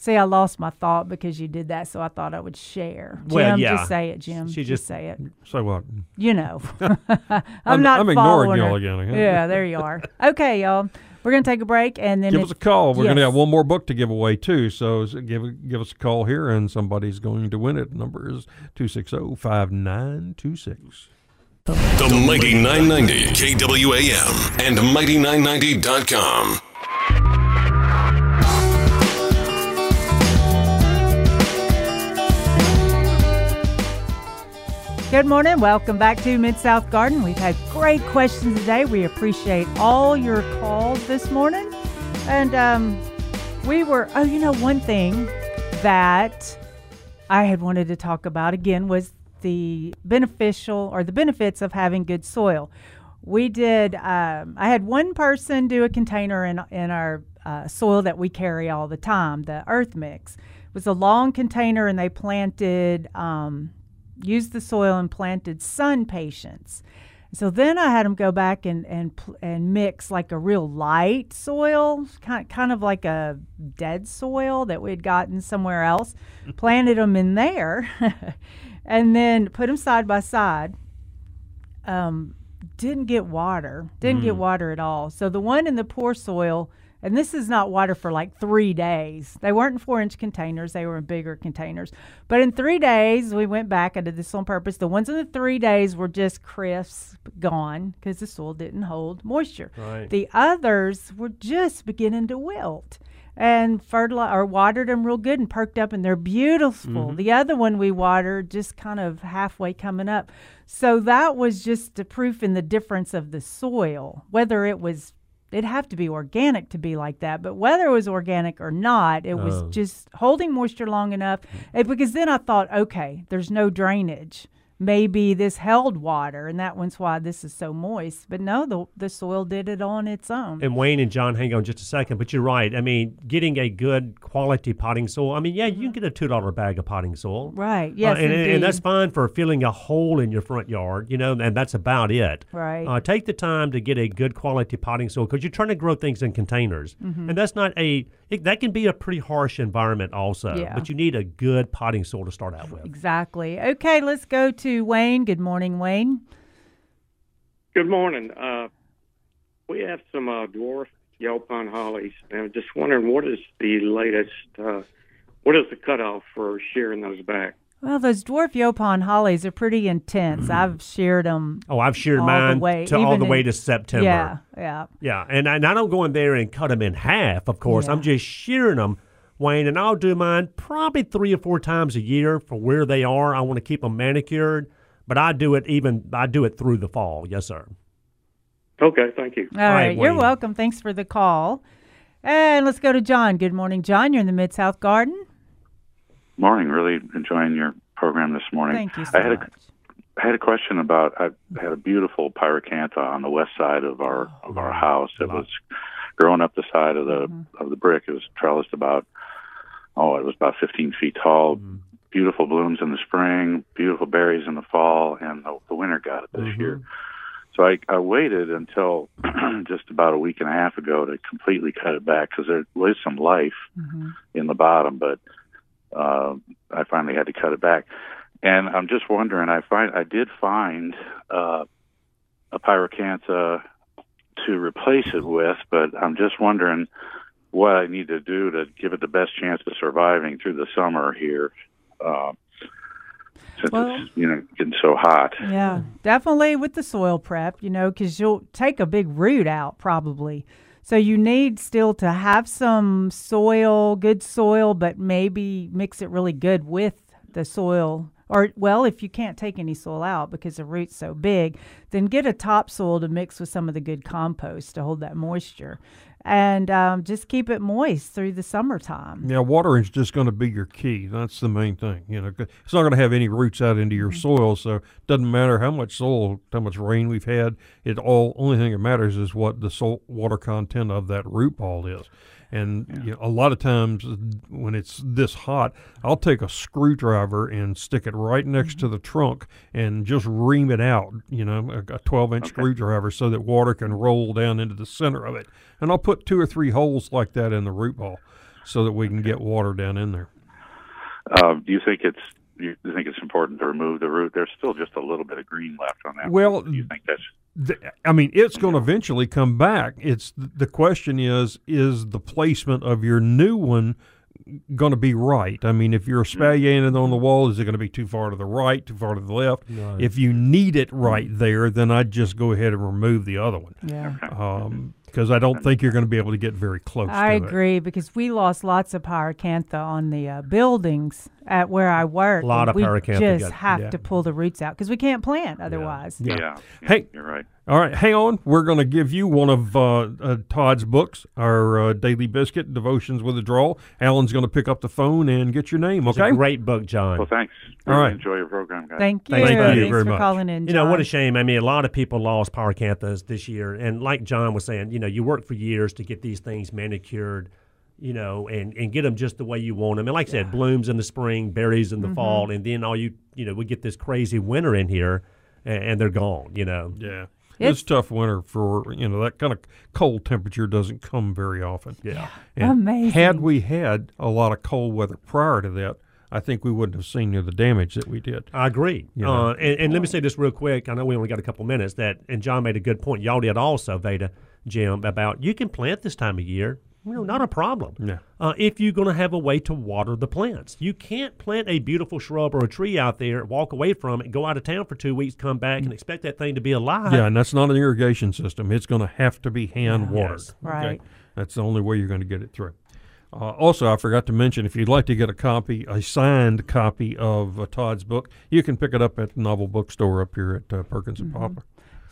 See, I lost my thought because you did that, so I thought I would share. Jim, Well, yeah. just say it, Jim. She just, just- say it. so what? You know, I'm, I'm- not I'm ignoring y'all again. Yeah, there you are. Okay, y'all. We're gonna take a break and then give it- us a call. We're going to have one more book to give away too. So give give us a call here, and somebody's going to win it. Number is two six zero five nine two six. The Mighty 990 KWAM and Mighty990.com. Good morning. Welcome back to Mid South Garden. We've had great questions today. We appreciate all your calls this morning. And um, we were, oh, you know, one thing that I had wanted to talk about again was the beneficial or the benefits of having good soil. We did, um, I had one person do a container in, in our uh, soil that we carry all the time, the earth mix. It was a long container and they planted, um, used the soil and planted SunPatiens. So then I had them go back and and and mix like a real light soil, kind kind of like a dead soil that we had gotten somewhere else. planted them in there, and then put them side by side. Um, didn't get water. Didn't get water at all. So the one in the poor soil, and this is not water for like three days. They weren't in four inch containers, they were in bigger containers. But in three days, we went back. I did this on purpose. The ones in the three days were just crisp, gone, because the soil didn't hold moisture. Right. The others were just beginning to wilt. And fertilized or watered them real good and perked up, and they're beautiful. Mm-hmm. The other one we watered just kind of halfway coming up. So that was just a proof in the difference of the soil, whether it was it'd have to be organic to be like that. But whether it was organic or not, it was Oh. just holding moisture long enough. eh, because then I thought, okay, there's no drainage. Maybe this held water, and that one's why this is so moist. But no, the the soil did it on its own. And Wayne and John, hang on just a second. But you're right. I mean, getting a good quality potting soil. I mean, yeah, you can get a two dollar bag of potting soil. right? Yes, Uh, and, and- and that's fine for filling a hole in your front yard, you know, and that's about it. Right. Uh, take the time to get a good quality potting soil because you're trying to grow things in containers, Mm-hmm. and that's not a it, that can be a pretty harsh environment also. Yeah. But you need a good potting soil to start out with. Exactly. Okay, let's go to Wayne. Good morning, Wayne. Good morning. Uh, we have some uh, dwarf yellow pine hollies, and I'm just wondering what is the latest, uh, what is the cutoff for shearing those back? Well, those dwarf Yaupon hollies are pretty intense. I've sheared them. Oh, I've sheared All the mine way- to all even the way to September. Yeah, yeah. Yeah, and I, and I don't go in there and cut them in half, of course. I'm just shearing them, Wayne, and I'll do mine probably three or four times a year for where they are. I want to keep them manicured, but I do it even I do it through the fall. Yes, sir. Okay, thank you. All right, you're welcome. Thanks for the call. And let's go to John. Good morning, John. You're in the Mid South Garden. Morning. Really enjoying your program this morning. Thank you so I had much. I had a question about. I had a beautiful pyracantha on the west side of our of our oh, house. It was growing up the side of the mm-hmm. of the brick. It was trellised about oh, it was about 15 feet tall. Beautiful blooms in the spring, beautiful berries in the fall, and the, the winter got it this year. So I, I waited until just about a week and a half ago to completely cut it back because there was some life in the bottom, but uh, I finally had to cut it back. And I'm just wondering. I find I did find uh, a pyracantha to replace it with, but I'm just wondering what I need to do to give it the best chance of surviving through the summer here. Uh, since Well- it's you know getting so hot. Yeah, definitely with the soil prep, you know, because you'll take a big root out probably. So you need still to have some soil, good soil, but maybe mix it really good with the soil. Or, well, if you can't take any soil out because the root's so big, then get a topsoil to mix with some of the good compost to hold that moisture. And um, just keep it moist through the summertime. Yeah, watering is just going to be your key. That's the main thing. You know, it's not going to have any roots out into your soil, so it doesn't matter how much soil, how much rain we've had. It all only thing that matters is what the salt water content of that root ball is. And you know, a lot of times when it's this hot, I'll take a screwdriver and stick it right next to the trunk and just ream it out. You know, a, a 12 inch screwdriver so that water can roll down into the center of it. And I'll put two or three holes like that in the root ball so that we can get water down in there. Uh, do you think it's you think it's important to remove the root? There's still just a little bit of green left on that. Well, do you think that's th- I mean, it's going to eventually come back. It's the question is is the placement of your new one going to be right? I mean, if you're spalliated on the wall, is it going to be too far to the right, too far to the left? Right. If you need it right there, then I'd just go ahead and remove the other one. Yeah. Um, because I don't think you're going to be able to get very close. I to it. I agree because we lost lots of pyracantha on the uh, buildings at where I work. A lot and of we pyracantha just got- have yeah. to pull the roots out because we can't plant otherwise. Yeah. yeah? Hey, you're right. All right, hang on. We're going to give you one of uh, uh, Todd's books, our uh, Daily Biscuit, Devotions with a Drawl. Alan's going to pick up the phone and get your name, It's okay? a great book, John. Well, thanks. All Really right. Enjoy your program, guys. Thank you. Thank you Thanks very for much. calling in. You know, what a shame. I mean, a lot of people lost power pyracanthas this year. And like John was saying, you know, you work for years to get these things manicured, you know, and, and get them just the way you want them. And like I said, blooms in the spring, berries in the fall, and then all you, you know, we get this crazy winter in here and, and they're gone, you know. Yeah. It's- It's tough winter for, you know, that kind of cold temperature doesn't come very often. Yeah. And Amazing. Had we had a lot of cold weather prior to that, I think we wouldn't have seen near the damage that we did. I agree. You know. Uh, and, and let me say this real quick. I know we only got a couple minutes. That and John made a good point. Y'all did also, Veda, Jim, about you can plant this time of year. You know, not a problem. Yeah. Uh, if you're going to have a way to water the plants, you can't plant a beautiful shrub or a tree out there, walk away from it, go out of town for two weeks, come back, and expect that thing to be alive. Yeah, and that's not an irrigation system. It's going to have to be hand watered. Yes. Right. That's the only way you're going to get it through. Uh, also, I forgot to mention if you'd like to get a copy, a signed copy of uh, Todd's book, you can pick it up at the Novel Bookstore up here at uh, Perkins and Poplar.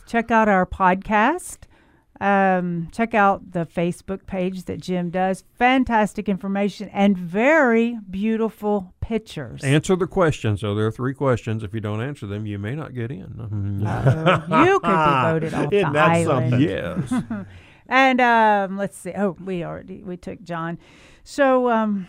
check out our podcast. Um, check out the Facebook page that Jim does. Fantastic information and very beautiful pictures. Answer the questions. So there are three questions. If you don't answer them, you may not get in. Uh-oh. you could be voted off Isn't the that island. something? yes. And um, let's see. Oh, we already we took John. So, um,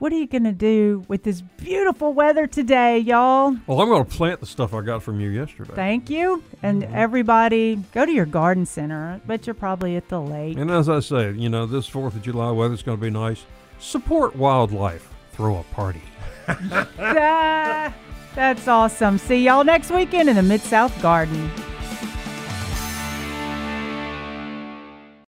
what are you gonna do with this beautiful weather today, y'all? Well, I'm going to plant the stuff I got from you yesterday. Thank you. And everybody, go to your garden center. but you're probably at the lake. And as I said, you know, this 4th of July weather's going to be nice. Support wildlife. Throw a party. Ah, that's awesome. See y'all next weekend in the Mid South Garden.